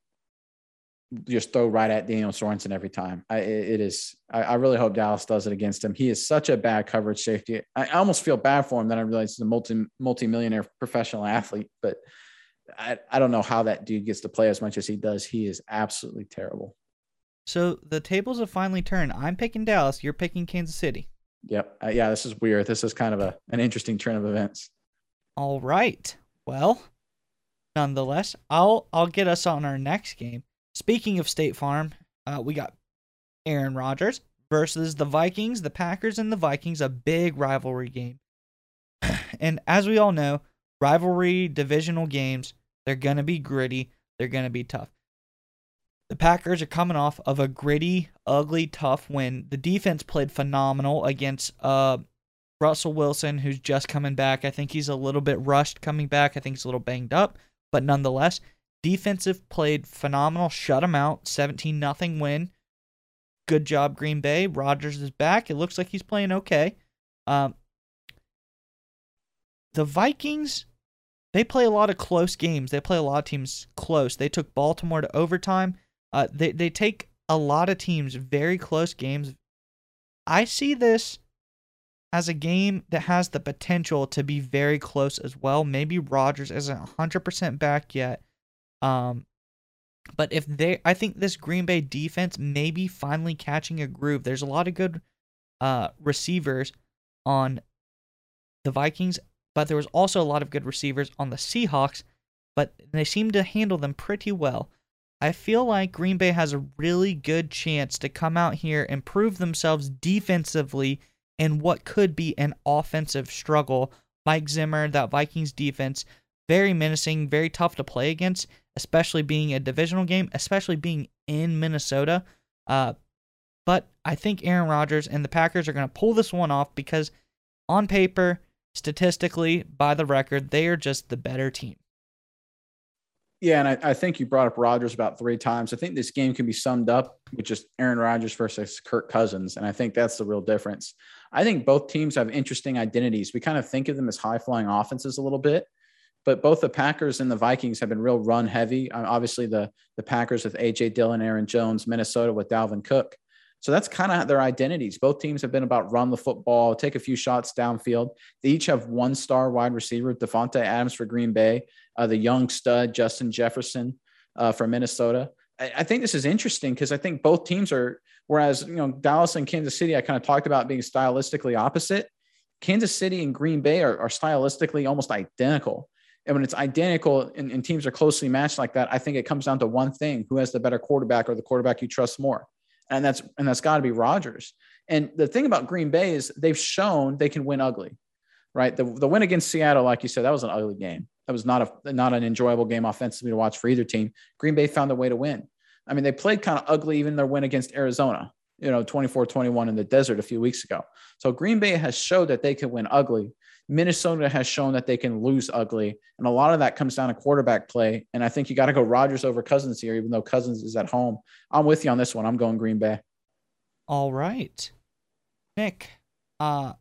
just throw right at Daniel Sorensen every time. I, it is. I, I, really hope Dallas does it against him. He is such a bad coverage safety. I, I almost feel bad for him. Then I realize he's a multi multi millionaire professional athlete, but I, I don't know how that dude gets to play as much as he does. He is absolutely terrible. So the tables have finally turned. I'm picking Dallas. You're picking Kansas City. Yep. Uh, yeah, this is weird. This is kind of a an interesting trend of events. All right. Well, nonetheless, I'll I'll get us on our next game. Speaking of State Farm, uh, we got Aaron Rodgers versus the Vikings, the Packers and the Vikings, a big rivalry game. (sighs) and as we all know, rivalry divisional games they're to be gritty. They're to be tough. The Packers are coming off of a gritty, ugly, tough win. The defense played phenomenal against uh, Russell Wilson, who's just coming back. I think he's a little bit rushed coming back. I think he's a little banged up, but nonetheless, defensive played phenomenal. Shut him out. 17 nothing win. Good job, Green Bay. Rodgers is back. It looks like he's playing okay. Um, the Vikings they play a lot of close games. They play a lot of teams close. They took Baltimore to overtime. Uh, they they take a lot of teams very close games. I see this as a game that has the potential to be very close as well. Maybe Rodgers isn't 100% back yet. Um, but if they, I think this Green Bay defense may be finally catching a groove. There's a lot of good uh, receivers on the Vikings but there was also a lot of good receivers on the Seahawks, but they seemed to handle them pretty well. I feel like Green Bay has a really good chance to come out here and prove themselves defensively in what could be an offensive struggle. Mike Zimmer, that Vikings defense, very menacing, very tough to play against, especially being a divisional game, especially being in Minnesota. Uh, but I think Aaron Rodgers and the Packers are going to pull this one off because on paper, statistically, by the record, they are just the better team. Yeah, and I, I, think you brought up Rodgers about three times. I think this game can be summed up with just Aaron Rodgers versus Kirk Cousins, and I think that's the real difference. I think both teams have interesting identities. We kind of think of them as high flying offenses a little bit, but both the Packers and the Vikings have been real run heavy. Uh, obviously, the the Packers with AJ Dillon, Aaron Jones, Minnesota with Dalvin Cook. So that's kind of their identities. Both teams have been about run the football, take a few shots downfield. They each have one star wide receiver, Davante Adams for Green Bay, uh, the young stud Justin Jefferson uh, for Minnesota. I, I think this is interesting because I think both teams are. Whereas you know Dallas and Kansas City, I kind of talked about being stylistically opposite. Kansas City and Green Bay are, are stylistically almost identical. And when it's identical and, and, teams are closely matched like that, I think it comes down to one thing: who has the better quarterback or the quarterback you trust more and that's and that's got to be Rodgers. And the thing about Green Bay is they've shown they can win ugly, right? The, the win against Seattle, like you said, that was an ugly game. That was not a not an enjoyable game offensively to watch for either team. Green Bay found a way to win. I mean, they played kind of ugly even their win against Arizona, you know, 24-21 in the desert a few weeks ago. So Green Bay has showed that they can win ugly. Minnesota has shown that they can lose ugly. And a lot of that comes down to quarterback play. And I think you got to go Rodgers over Cousins here, even though Cousins is at home. I'm with you on this one. I'm going Green Bay. All right. Nick, uh,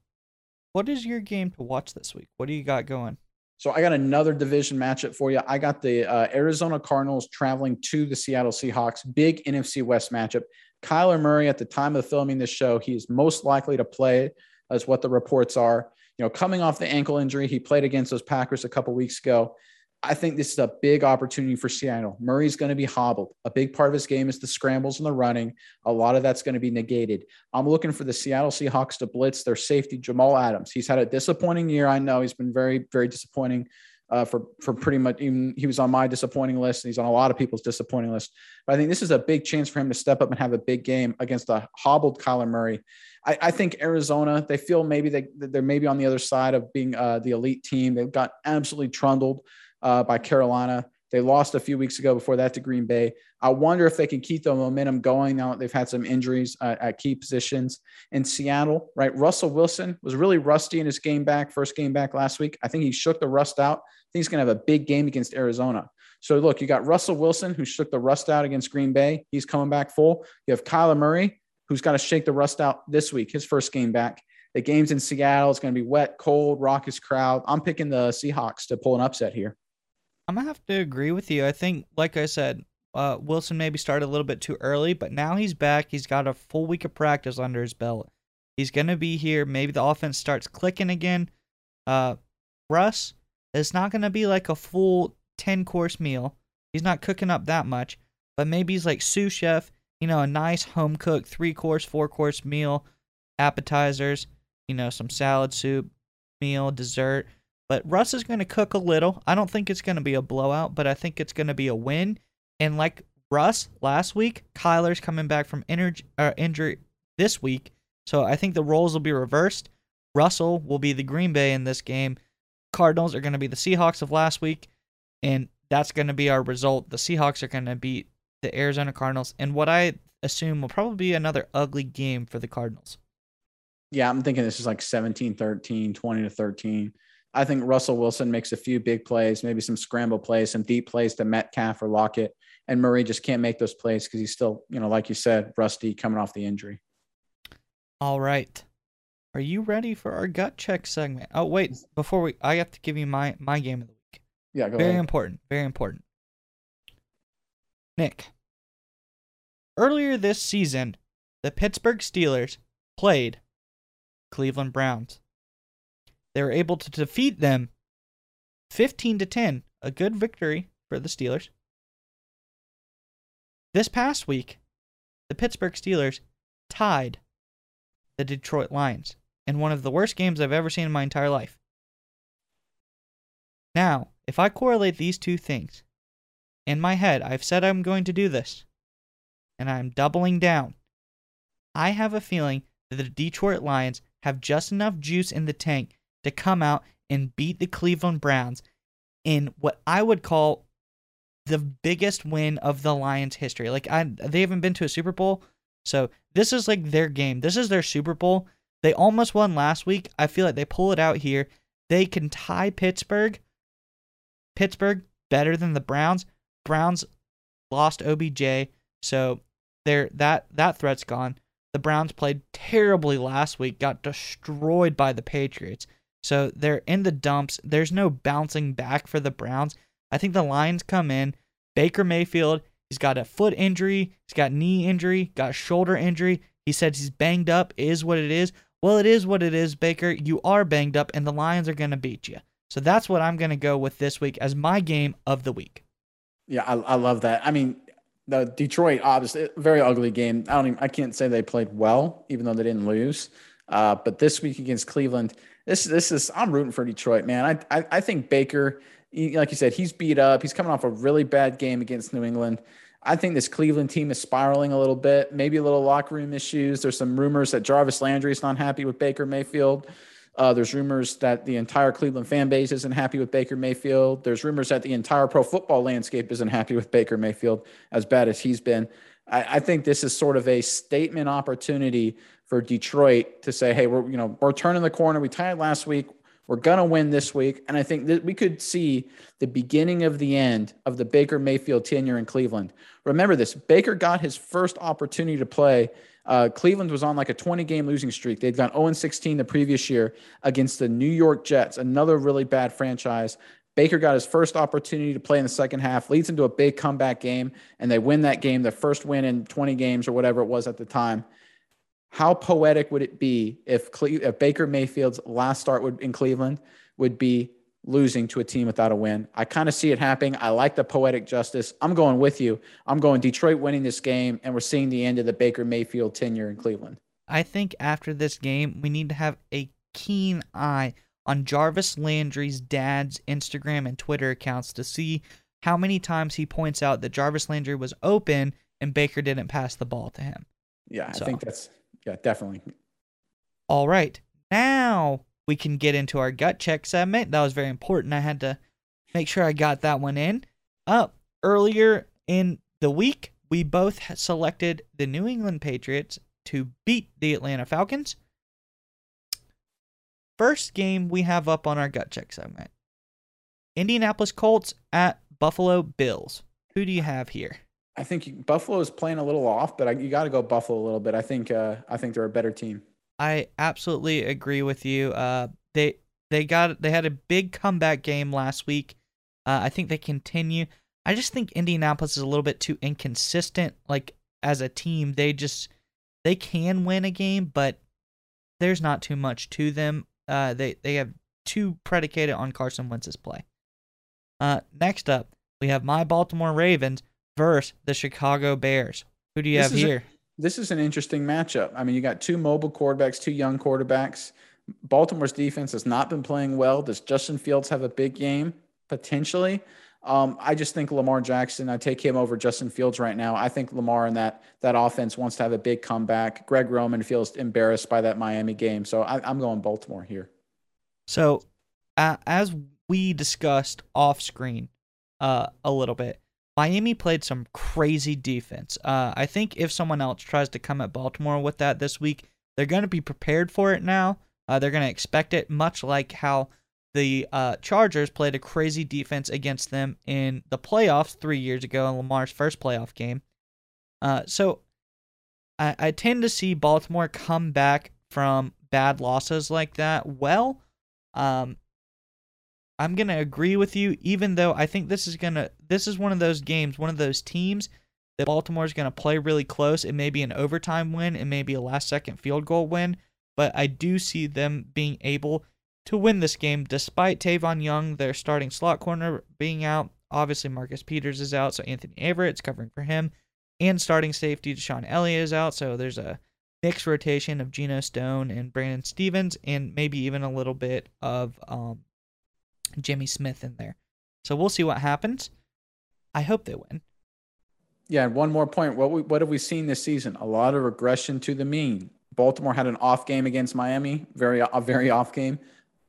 what is your game to watch this week? What do you got going? So I got another division matchup for you. I got the uh, Arizona Cardinals traveling to the Seattle Seahawks. Big NFC West matchup. Kyler Murray, at the time of filming this show, he is most likely to play, as what the reports are you know, coming off the ankle injury, he played against those Packers a couple weeks ago. I think this is a big opportunity for Seattle. Murray's going to be hobbled. A big part of his game is the scrambles and the running. A lot of that's going to be negated. I'm looking for the Seattle Seahawks to blitz their safety, Jamal Adams. He's had a disappointing year. I know he's been very, very disappointing uh, for for pretty much. Even he was on my disappointing list, and he's on a lot of people's disappointing list. But I think this is a big chance for him to step up and have a big game against a hobbled Kyler Murray. I, I think Arizona, they feel maybe they, they're maybe on the other side of being uh, the elite team. They've got absolutely trundled uh, by Carolina. They lost a few weeks ago before that to Green Bay. I wonder if they can keep the momentum going now they've had some injuries uh, at key positions in Seattle, right? Russell Wilson was really rusty in his game back, first game back last week. I think he shook the rust out. I think he's going to have a big game against Arizona. So look, you got Russell Wilson who shook the rust out against Green Bay. He's coming back full. You have Kyler Murray who's got to shake the rust out this week, his first game back. The game's in Seattle. It's going to be wet, cold, raucous crowd. I'm picking the Seahawks to pull an upset here. I'm to have to agree with you. I think, like I said, uh, Wilson maybe started a little bit too early, but now he's back. He's got a full week of practice under his belt. He's to be here. Maybe the offense starts clicking again. Uh, Russ, it's not to be like a full 10 course meal. He's not cooking up that much, but maybe he's like sous chef you know, a nice home cooked three course, four course meal, appetizers, you know, some salad soup, meal, dessert. But Russ is going to cook a little. I don't think it's going to be a blowout, but I think it's going to be a win. And like Russ last week, Kyler's coming back from injury, uh, injury this week. So I think the roles will be reversed. Russell will be the Green Bay in this game. Cardinals are going to be the Seahawks of last week. And that's going to be our result. The Seahawks are going to beat the Arizona Cardinals, and what I assume will probably be another ugly game for the Cardinals. Yeah, I'm thinking this is like 17 13, 20 to 13. I think Russell Wilson makes a few big plays, maybe some scramble plays, some deep plays to Metcalf or Lockett. And Murray just can't make those plays because he's still, you know, like you said, rusty coming off the injury. All right. Are you ready for our gut check segment? Oh, wait. Before we, I have to give you my, my game of the week. Yeah, go ahead. Very ahead. important. Very important. Nick. Earlier this season, the Pittsburgh Steelers played Cleveland Browns. They were able to defeat them 15 to 10, a good victory for the Steelers. This past week, the Pittsburgh Steelers tied the Detroit Lions in one of the worst games I've ever seen in my entire life. Now, if I correlate these two things, in my head, I've said I'm going to do this, and I'm doubling down. I have a feeling that the Detroit Lions have just enough juice in the tank to come out and beat the Cleveland Browns in what I would call the biggest win of the Lions' history. Like I, they haven't been to a Super Bowl, so this is like their game. This is their Super Bowl. They almost won last week. I feel like they pull it out here. They can tie Pittsburgh. Pittsburgh better than the Browns, Browns lost OBJ, so there that that threat's gone. The Browns played terribly last week, got destroyed by the Patriots. So they're in the dumps. There's no bouncing back for the Browns. I think the Lions come in. Baker Mayfield, he's got a foot injury, he's got knee injury, got shoulder injury. He said he's banged up, is what it is. Well, it is what it is, Baker. You are banged up, and the Lions are going to beat you. So that's what I'm going to go with this week as my game of the week. Yeah, I, I love that. I mean, the Detroit, obviously, very ugly game. I don't even, I can't say they played well, even though they didn't lose. Uh, but this week against Cleveland, this this is I'm rooting for Detroit, man. I I, I think Baker, like you said, he's beat up. He's coming off a really bad game against New England. I think this Cleveland team is spiraling a little bit, maybe a little locker room issues. There's some rumors that Jarvis Landry is not happy with Baker Mayfield. Uh, there's rumors that the entire Cleveland fan base isn't happy with Baker Mayfield. There's rumors that the entire pro football landscape isn't happy with Baker Mayfield, as bad as he's been. I, I think this is sort of a statement opportunity for Detroit to say, "Hey, we're you know we're turning the corner. We tied last week. We're gonna win this week." And I think that we could see the beginning of the end of the Baker Mayfield tenure in Cleveland. Remember this: Baker got his first opportunity to play. Uh, Cleveland was on like a 20 game losing streak. They'd gone 0 16 the previous year against the New York Jets, another really bad franchise. Baker got his first opportunity to play in the second half, leads into a big comeback game, and they win that game, their first win in 20 games or whatever it was at the time. How poetic would it be if, Cle- if Baker Mayfield's last start would, in Cleveland would be losing to a team without a win? I kind of see it happening. I like the poetic justice. I'm going with you. I'm going Detroit winning this game, and we're seeing the end of the Baker Mayfield tenure in Cleveland. I think after this game, we need to have a keen eye on Jarvis Landry's dad's Instagram and Twitter accounts to see how many times he points out that Jarvis Landry was open and Baker didn't pass the ball to him. Yeah, so. I think that's yeah, definitely. All right. Now we can get into our gut check segment. That was very important. I had to make sure I got that one in. Up uh, earlier in the week, we both selected the New England Patriots to beat the Atlanta Falcons. First game we have up on our gut check segment Indianapolis Colts at Buffalo Bills. Who do you have here? I think Buffalo is playing a little off, but I, you got to go Buffalo a little bit. I think uh, I think they're a better team. I absolutely agree with you. Uh, they they got they had a big comeback game last week. Uh, I think they continue. I just think Indianapolis is a little bit too inconsistent. Like as a team, they just they can win a game, but there's not too much to them. Uh, they they have too predicated on Carson Wentz's play. Uh, next up, we have my Baltimore Ravens versus the Chicago Bears. Who do you this have here? A, this is an interesting matchup. I mean, you got two mobile quarterbacks, two young quarterbacks. Baltimore's defense has not been playing well. Does Justin Fields have a big game potentially? Um, I just think Lamar Jackson. I take him over Justin Fields right now. I think Lamar and that that offense wants to have a big comeback. Greg Roman feels embarrassed by that Miami game, so I, am going Baltimore here. So, uh, as we discussed off screen uh, a little bit, Miami played some crazy defense. Uh, I think if someone else tries to come at Baltimore with that this week, they're going to be prepared for it now. Uh, they're going to expect it, much like how the uh, Chargers played a crazy defense against them in the playoffs three years ago in Lamar's first playoff game. Uh, so I, I tend to see Baltimore come back from bad losses like that well. Um, I'm gonna agree with you, even though I think this is gonna this is one of those games, one of those teams that Baltimore is gonna play really close. It may be an overtime win, it may be a last second field goal win, but I do see them being able to win this game despite Tavon Young, their starting slot corner, being out. Obviously, Marcus Peters is out, so Anthony Averett's covering for him, and starting safety DeShon Elliott is out. So there's a mixed rotation of Geno Stone and Brandon Stephens, and maybe even a little bit of um, Jimmy Smith in there. So we'll see what happens. I hope they win. Yeah, and one more point. What we, what have we seen this season? A lot of regression to the mean. Baltimore had an off game against Miami, very a very off game.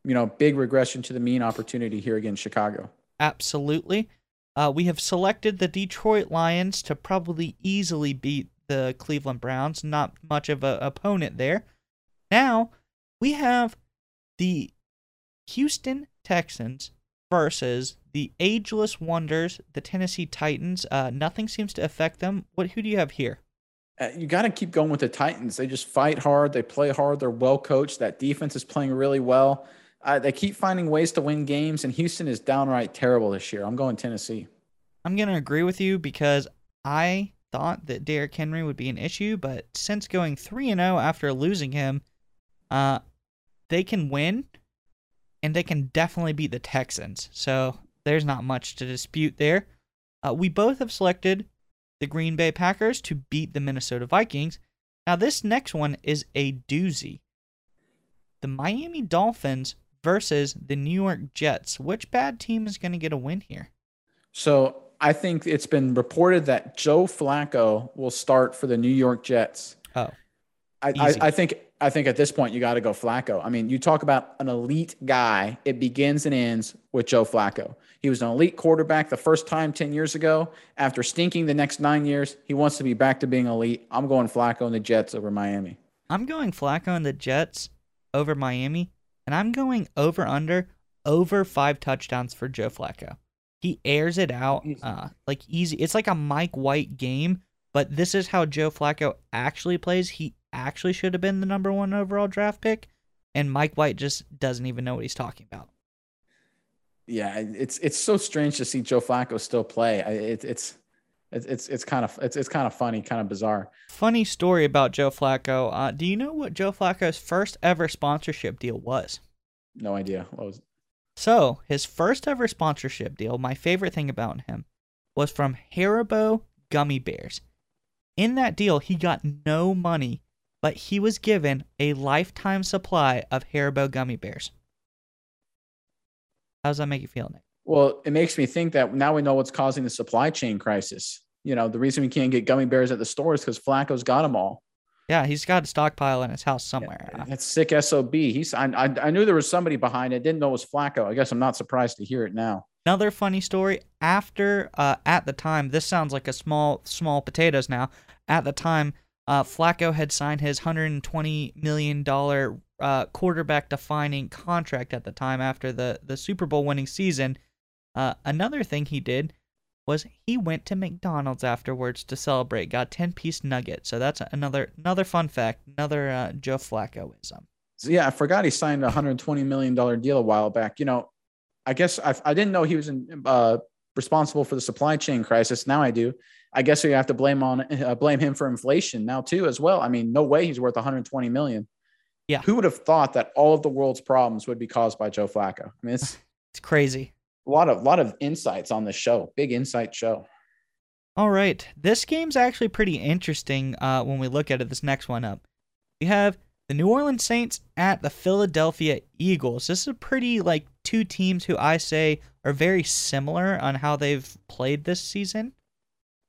You know, big regression to the mean opportunity here against Chicago. Absolutely. Uh, we have selected the Detroit Lions to probably easily beat the Cleveland Browns. Not much of an opponent there. Now we have the Houston Texans versus the ageless wonders, the Tennessee Titans. Uh, nothing seems to affect them. What? Who do you have here? Uh, you got to keep going with the Titans. They just fight hard. They play hard. They're well coached. That defense is playing really well. Uh, they keep finding ways to win games, and Houston is downright terrible this year. I'm going Tennessee. I'm going to agree with you because I thought that Derrick Henry would be an issue, but since going 3 0 after losing him, uh, they can win and they can definitely beat the Texans. So there's not much to dispute there. Uh, we both have selected the Green Bay Packers to beat the Minnesota Vikings. Now, this next one is a doozy. The Miami Dolphins versus the New York Jets. Which bad team is going to get a win here? So I think it's been reported that Joe Flacco will start for the New York Jets. Oh, I, I, I think I think at this point you got to go Flacco. I mean, you talk about an elite guy; it begins and ends with Joe Flacco. He was an elite quarterback the first time ten years ago. After stinking the next nine years, he wants to be back to being elite. I'm going Flacco and the Jets over Miami. I'm going Flacco and the Jets over Miami, and I'm going over under over five touchdowns for Joe Flacco. He airs it out uh, like easy. It's like a Mike White game, but this is how Joe Flacco actually plays. He actually should have been the number one overall draft pick, and Mike White just doesn't even know what he's talking about. Yeah, it's it's so strange to see Joe Flacco still play. It, it's it's it's it's kind of it's it's kind of funny, kind of bizarre. Funny story about Joe Flacco. Uh, do you know what Joe Flacco's first ever sponsorship deal was? No idea. What was? It? So his first ever sponsorship deal, my favorite thing about him, was from Haribo Gummy Bears. In that deal, he got no money, but he was given a lifetime supply of Haribo Gummy Bears. How does that make you feel, Nick? Well, it makes me think that now we know what's causing the supply chain crisis. You know, the reason we can't get gummy bears at the stores because Flacco's got them all. Yeah, he's got a stockpile in his house somewhere. Yeah, that's sick SOB. He's I, I, I knew there was somebody behind it. Didn't know it was Flacco. I guess I'm not surprised to hear it now. Another funny story. After uh, at the time, this sounds like a small small potatoes now. At the time, uh, Flacco had signed his 120 million dollar uh, quarterback defining contract at the time after the the Super Bowl winning season. Uh, another thing he did was he went to McDonald's afterwards to celebrate. Got ten piece nugget. So that's another another fun fact. Another uh, Joe Flaccoism. Yeah, I forgot he signed a 120 million dollar deal a while back. You know, I guess I, I didn't know he was in, uh, responsible for the supply chain crisis. Now I do. I guess you have to blame on uh, blame him for inflation now too as well. I mean, no way he's worth 120 million. Yeah. Who would have thought that all of the world's problems would be caused by Joe Flacco? I mean, it's (laughs) it's crazy a lot of lot of insights on the show. Big insight show. All right, this game's actually pretty interesting uh, when we look at it. This next one up, we have the New Orleans Saints at the Philadelphia Eagles. This is a pretty like two teams who I say are very similar on how they've played this season.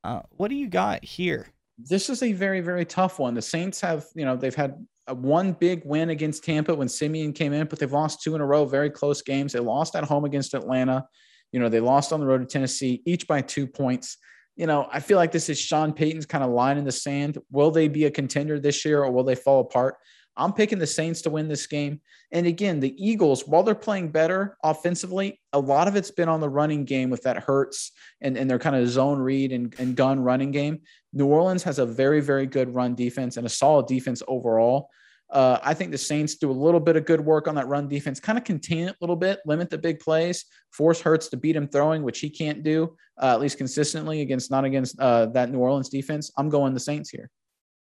Uh, what do you got here? This is a very very tough one. The Saints have you know they've had one big win against Tampa when Siemian came in, but they've lost two in a row, very close games. They lost at home against Atlanta. You know, they lost on the road to Tennessee, each by two points. You know, I feel like this is Sean Payton's kind of line in the sand. Will they be a contender this year or will they fall apart? I'm picking the Saints to win this game. And again, the Eagles, while they're playing better offensively, a lot of it's been on the running game with that Hurts and, and their kind of zone read and, and gun running game. New Orleans has a very, very good run defense and a solid defense overall. Uh, I think the Saints do a little bit of good work on that run defense, kind of contain it a little bit, limit the big plays, force Hurts to beat him throwing, which he can't do uh, at least consistently against not against uh, that New Orleans defense. I'm going the Saints here.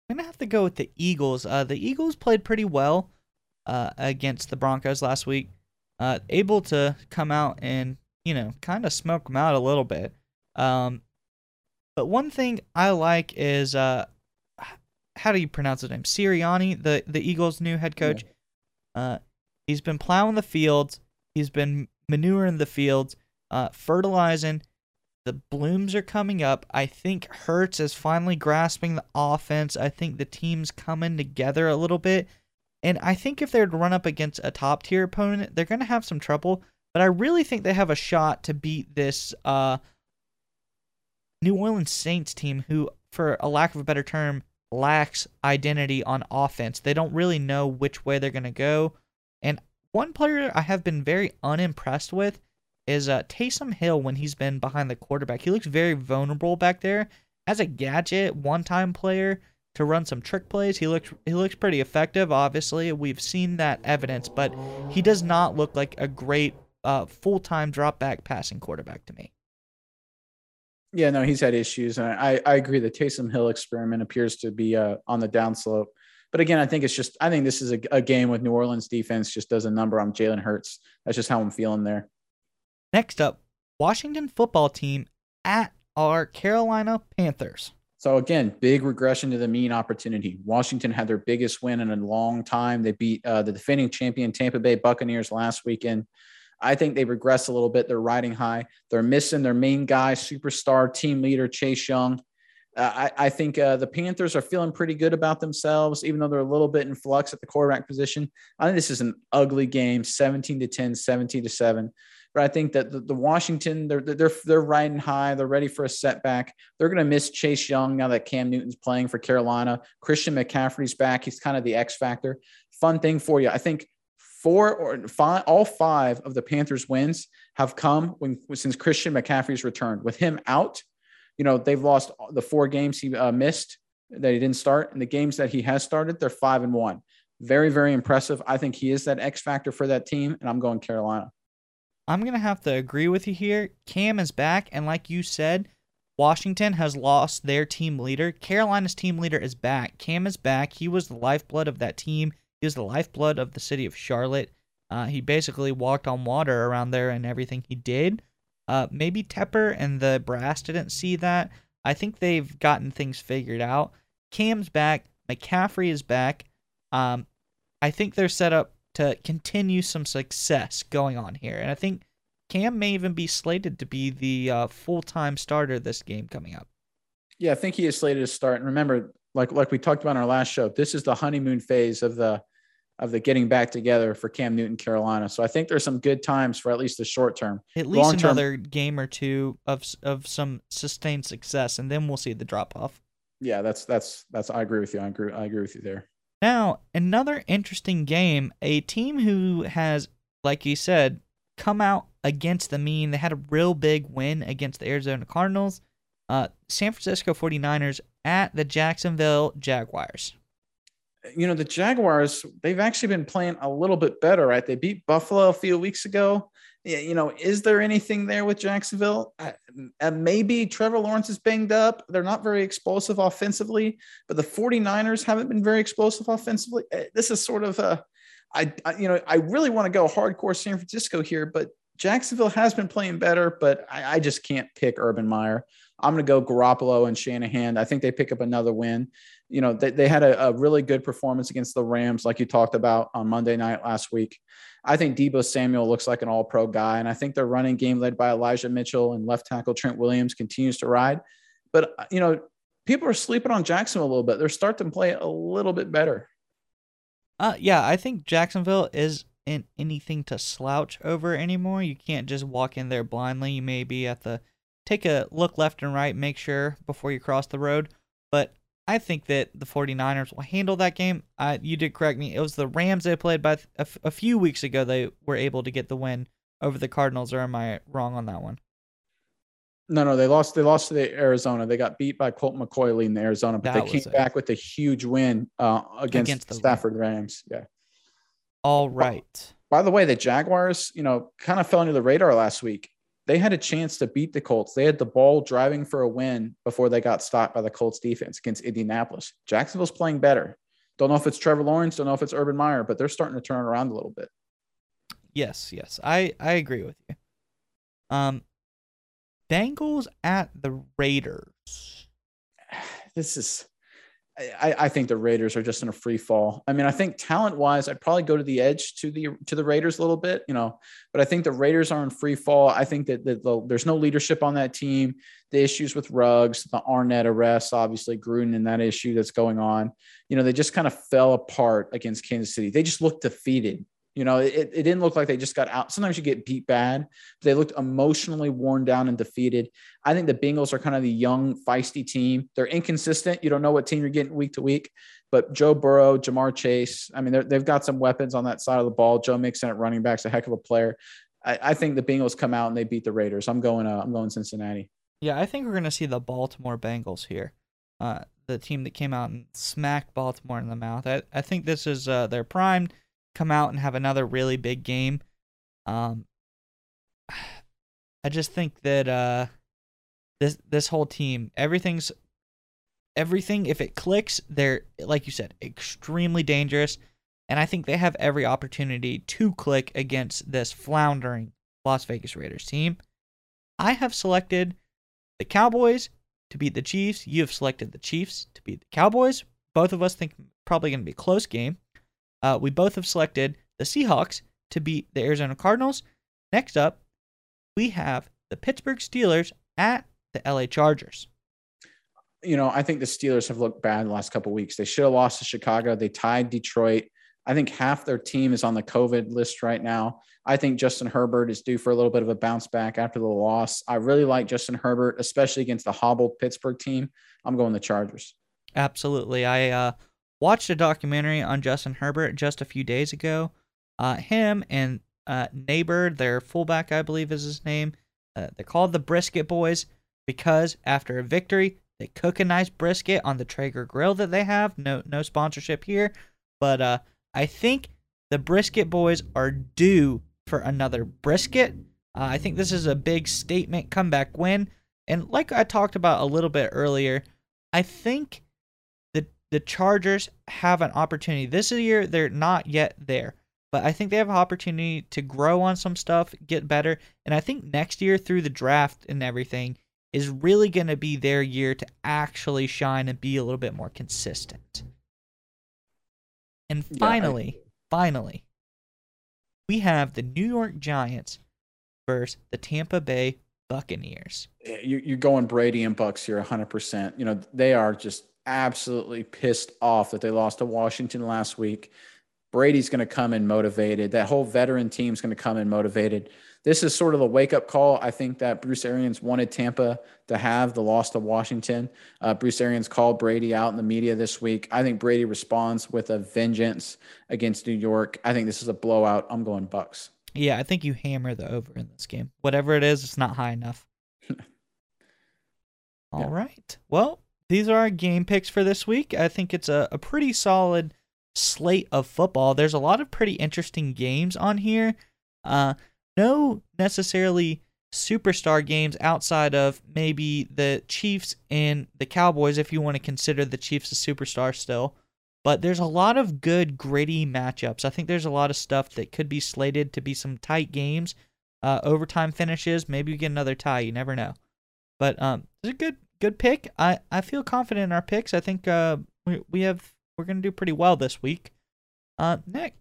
I'm gonna have to go with the Eagles. Uh, the Eagles played pretty well uh, against the Broncos last week, uh, able to come out and you know kind of smoke them out a little bit. Um, but one thing I like is uh, how do you pronounce his name? Sirianni, the the Eagles' new head coach. Yeah. Uh, he's been plowing the fields. He's been manuring the fields, uh, fertilizing. The blooms are coming up. I think Hurts is finally grasping the offense. I think the team's coming together a little bit. And I think if they're to run up against a top tier opponent, they're going to have some trouble. But I really think they have a shot to beat this uh, New Orleans Saints team, who, for a lack of a better term, lacks identity on offense. They don't really know which way they're going to go. And one player I have been very unimpressed with is uh, Taysom Hill when he's been behind the quarterback. He looks very vulnerable back there. As a gadget, one-time player to run some trick plays, he looks he looks pretty effective. Obviously, we've seen that evidence, but he does not look like a great uh, full-time drop back passing quarterback to me. Yeah, no, he's had issues, and I, I agree. The Taysom Hill experiment appears to be uh, on the downslope. But again, I think it's just I think this is a, a game with New Orleans defense just does a number on Jalen Hurts. That's just how I'm feeling there. Next up, Washington football team at our Carolina Panthers. So again, big regression to the mean opportunity. Washington had their biggest win in a long time. They beat uh, the defending champion Tampa Bay Buccaneers last weekend. I think they regress a little bit. They're riding high. They're missing their main guy, superstar team leader Chase Young. Uh, I, I, think uh, the Panthers are feeling pretty good about themselves, even though they're a little bit in flux at the quarterback position. I think this is an ugly game, 17 to 10, 17 to 7. But I think that the, the Washington, they're, they're, they're riding high. They're ready for a setback. They're going to miss Chase Young now that Cam Newton's playing for Carolina. Christian McCaffrey's back. He's kind of the X factor. Fun thing for you. I think four or five, all five of the Panthers' wins have come when since Christian McCaffrey's returned. With him out, you know they've lost the four games he uh, missed that he didn't start, and the games that he has started, they're five and one. Very, very impressive. I think he is that X factor for that team, and I'm going Carolina. I'm gonna have to agree with you here. Cam is back, and like you said, Washington has lost their team leader. Carolina's team leader is back. Cam is back. He was the lifeblood of that team. He was the lifeblood of the city of Charlotte. Uh, he basically walked on water around there and everything he did. Uh, maybe Tepper and the brass didn't see that. I think they've gotten things figured out. Cam's back. McCaffrey is back. Um, I think they're set up to continue some success going on here. And I think Cam may even be slated to be the uh, full time starter this game coming up. Yeah, I think he is slated to start. And remember, like like we talked about in our last show, this is the honeymoon phase of the of the getting back together for Cam Newton, Carolina. So I think there's some good times for at least the short term. At least Long-term, another game or two of of some sustained success, and then we'll see the drop off. Yeah, that's that's that's. I agree with you. I agree. I agree with you there. Now another interesting game. A team who has, like you said, come out against the mean. They had a real big win against the Arizona Cardinals. Uh, San Francisco 49ers at the Jacksonville Jaguars. You know, the Jaguars, they've actually been playing a little bit better, right? They beat Buffalo a few weeks ago. Yeah, you know, is there anything there with Jacksonville? Uh, maybe Trevor Lawrence is banged up. They're not very explosive offensively, but the 49ers haven't been very explosive offensively. Uh, this is sort of a, I, I you know, I really want to go hardcore San Francisco here, but Jacksonville has been playing better, but I, I just can't pick Urban Meyer. I'm going to go Garoppolo and Shanahan. I think they pick up another win. You know, they, they had a, a, really good performance against the Rams, like you talked about on Monday night last week. I think Deebo Samuel looks like an all pro guy. And I think their running game, led by Elijah Mitchell and left tackle Trent Williams, continues to ride. But, uh, you know, people are sleeping on Jacksonville a little bit. They're starting to play a little bit better. Uh, yeah, I think Jacksonville is in anything to slouch over anymore. You can't just walk in there blindly. You may be at the take a look left and right, make sure before you cross the road. But I think that the 49ers will handle that game. Uh, you did correct me. It was the Rams they played, but a, f- a few weeks ago they were able to get the win over the Cardinals. Or am I wrong on that one? No, no, they lost. They lost to the Arizona. They got beat by Colt McCoy in the Arizona, but that they came back with a huge win uh, against, against the Stafford Rams. Yeah. All right. By the way, the Jaguars, you know, kind of fell under the radar last week they had a chance to beat the Colts. They had the ball driving for a win before they got stopped by the Colts defense against Indianapolis. Jacksonville's playing better. Don't know if it's Trevor Lawrence, don't know if it's Urban Meyer, but they're starting to turn around a little bit. Yes, yes. I I agree with you. Um Bengals at the Raiders. (sighs) This is I, I, think the Raiders are just in a free fall. I mean, I think talent wise, I'd probably go to the edge to the to the Raiders a little bit, you know. But I think the Raiders are in free fall. I think that, that the, there's no leadership on that team. The issues with Ruggs, the Arnette arrests, obviously Gruden and that issue that's going on. You know, they just kind of fell apart against Kansas City. They just looked defeated. You know, it, it didn't look like they just got out. Sometimes you get beat bad. They looked emotionally worn down and defeated. I think the Bengals are kind of the young, feisty team. They're inconsistent. You don't know what team you're getting week to week. But Joe Burrow, Ja'Marr Chase, I mean, they've got some weapons on that side of the ball. Joe Mixon at running back's a heck of a player. I, I think the Bengals come out and they beat the Raiders. I'm going. Uh, I'm going Cincinnati. Yeah, I think we're going to see the Baltimore Bengals here. Uh, the team that came out and smacked Baltimore in the mouth. I, I think this is uh, their prime come out and have another really big game. Um, (sighs) I just think that uh, this this whole team, everything's everything. If it clicks, they're like you said, extremely dangerous, and I think they have every opportunity to click against this floundering Las Vegas Raiders team. I have selected the Cowboys to beat the Chiefs. You have selected the Chiefs to beat the Cowboys. Both of us think probably going to be a close game. Uh, we both have selected the Seahawks to beat the Arizona Cardinals. Next up, we have the Pittsburgh Steelers at the LA Chargers. You know, I think the Steelers have looked bad the last couple weeks. They should have lost to Chicago. They tied Detroit. I think half their team is on the COVID list right now. I think Justin Herbert is due for a little bit of a bounce back after the loss. I really like Justin Herbert, especially against the hobbled Pittsburgh team. I'm going the Chargers. Absolutely. I uh, watched a documentary on Justin Herbert just a few days ago. Uh, him and uh, Nabers, their fullback, I believe is his name. Uh, they're called the Brisket Boys because after a victory, they cook a nice brisket on the Traeger grill that they have. No, no sponsorship here, but uh, I think the Brisket Boys are due for another brisket. Uh, I think this is a big statement comeback win. And like I talked about a little bit earlier, I think the the Chargers have an opportunity. This year they're not yet there, but I think they have an opportunity to grow on some stuff, get better, and I think next year through the draft and everything is really going to be their year to actually shine and be a little bit more consistent. And finally, yeah, I... finally, we have the New York Giants versus the Tampa Bay Buccaneers. You're going Brady and Bucks here 100%. You know, they are just absolutely pissed off that they lost to Washington last week. Brady's going to come in motivated. That whole veteran team's going to come in motivated this is sort of the wake up call. I think that Bruce Arians wanted Tampa to have the loss to Washington. Uh, Bruce Arians called Brady out in the media this week. I think Brady responds with a vengeance against New York. I think this is a blowout. I'm going Bucks. Yeah, I think you hammer the over in this game. Whatever it is, it's not high enough. (laughs) All yeah. right. Well, these are our game picks for this week. I think it's a, a pretty solid slate of football. There's a lot of pretty interesting games on here. Uh, no necessarily superstar games outside of maybe the Chiefs and the Cowboys, if you want to consider the Chiefs a superstar still. But there's a lot of good, gritty matchups. I think there's a lot of stuff that could be slated to be some tight games, uh, overtime finishes. Maybe you get another tie. You never know. But um, it's a good, good pick. I, I feel confident in our picks. I think uh, we we have we're gonna do pretty well this week. Uh, Nick,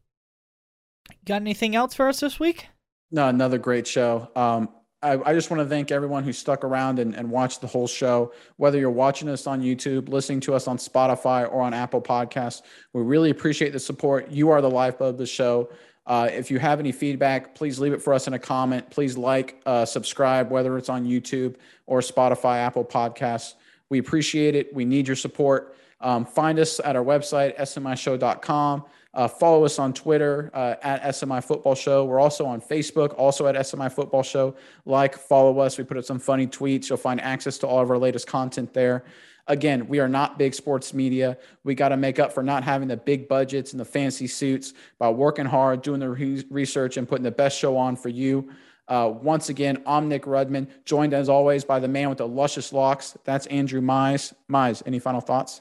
got anything else for us this week? No, another great show. Um, I, I, just want to thank everyone who stuck around and, and watched the whole show. Whether you're watching us on YouTube, listening to us on Spotify, or on Apple Podcasts, we really appreciate the support. You are the lifeblood of the show. Uh, if you have any feedback, please leave it for us in a comment. Please like, uh, subscribe, whether it's on YouTube or Spotify, Apple Podcasts. We appreciate it. We need your support. Um, find us at our website, smishow.com. Uh, follow us on Twitter uh, at SMI Football Show. We're also on Facebook, also at SMI Football Show. Like, follow us. We put up some funny tweets. You'll find access to all of our latest content there. Again, we are not big sports media. We got to make up for not having the big budgets and the fancy suits by working hard, doing the re- research, and putting the best show on for you. Uh, once again, I'm Nick Rudman, joined as always by the man with the luscious locks. That's Andrew Mize. Mize, any final thoughts?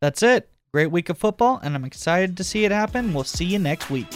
That's it. Great week of football, and I'm excited to see it happen. We'll see you next week.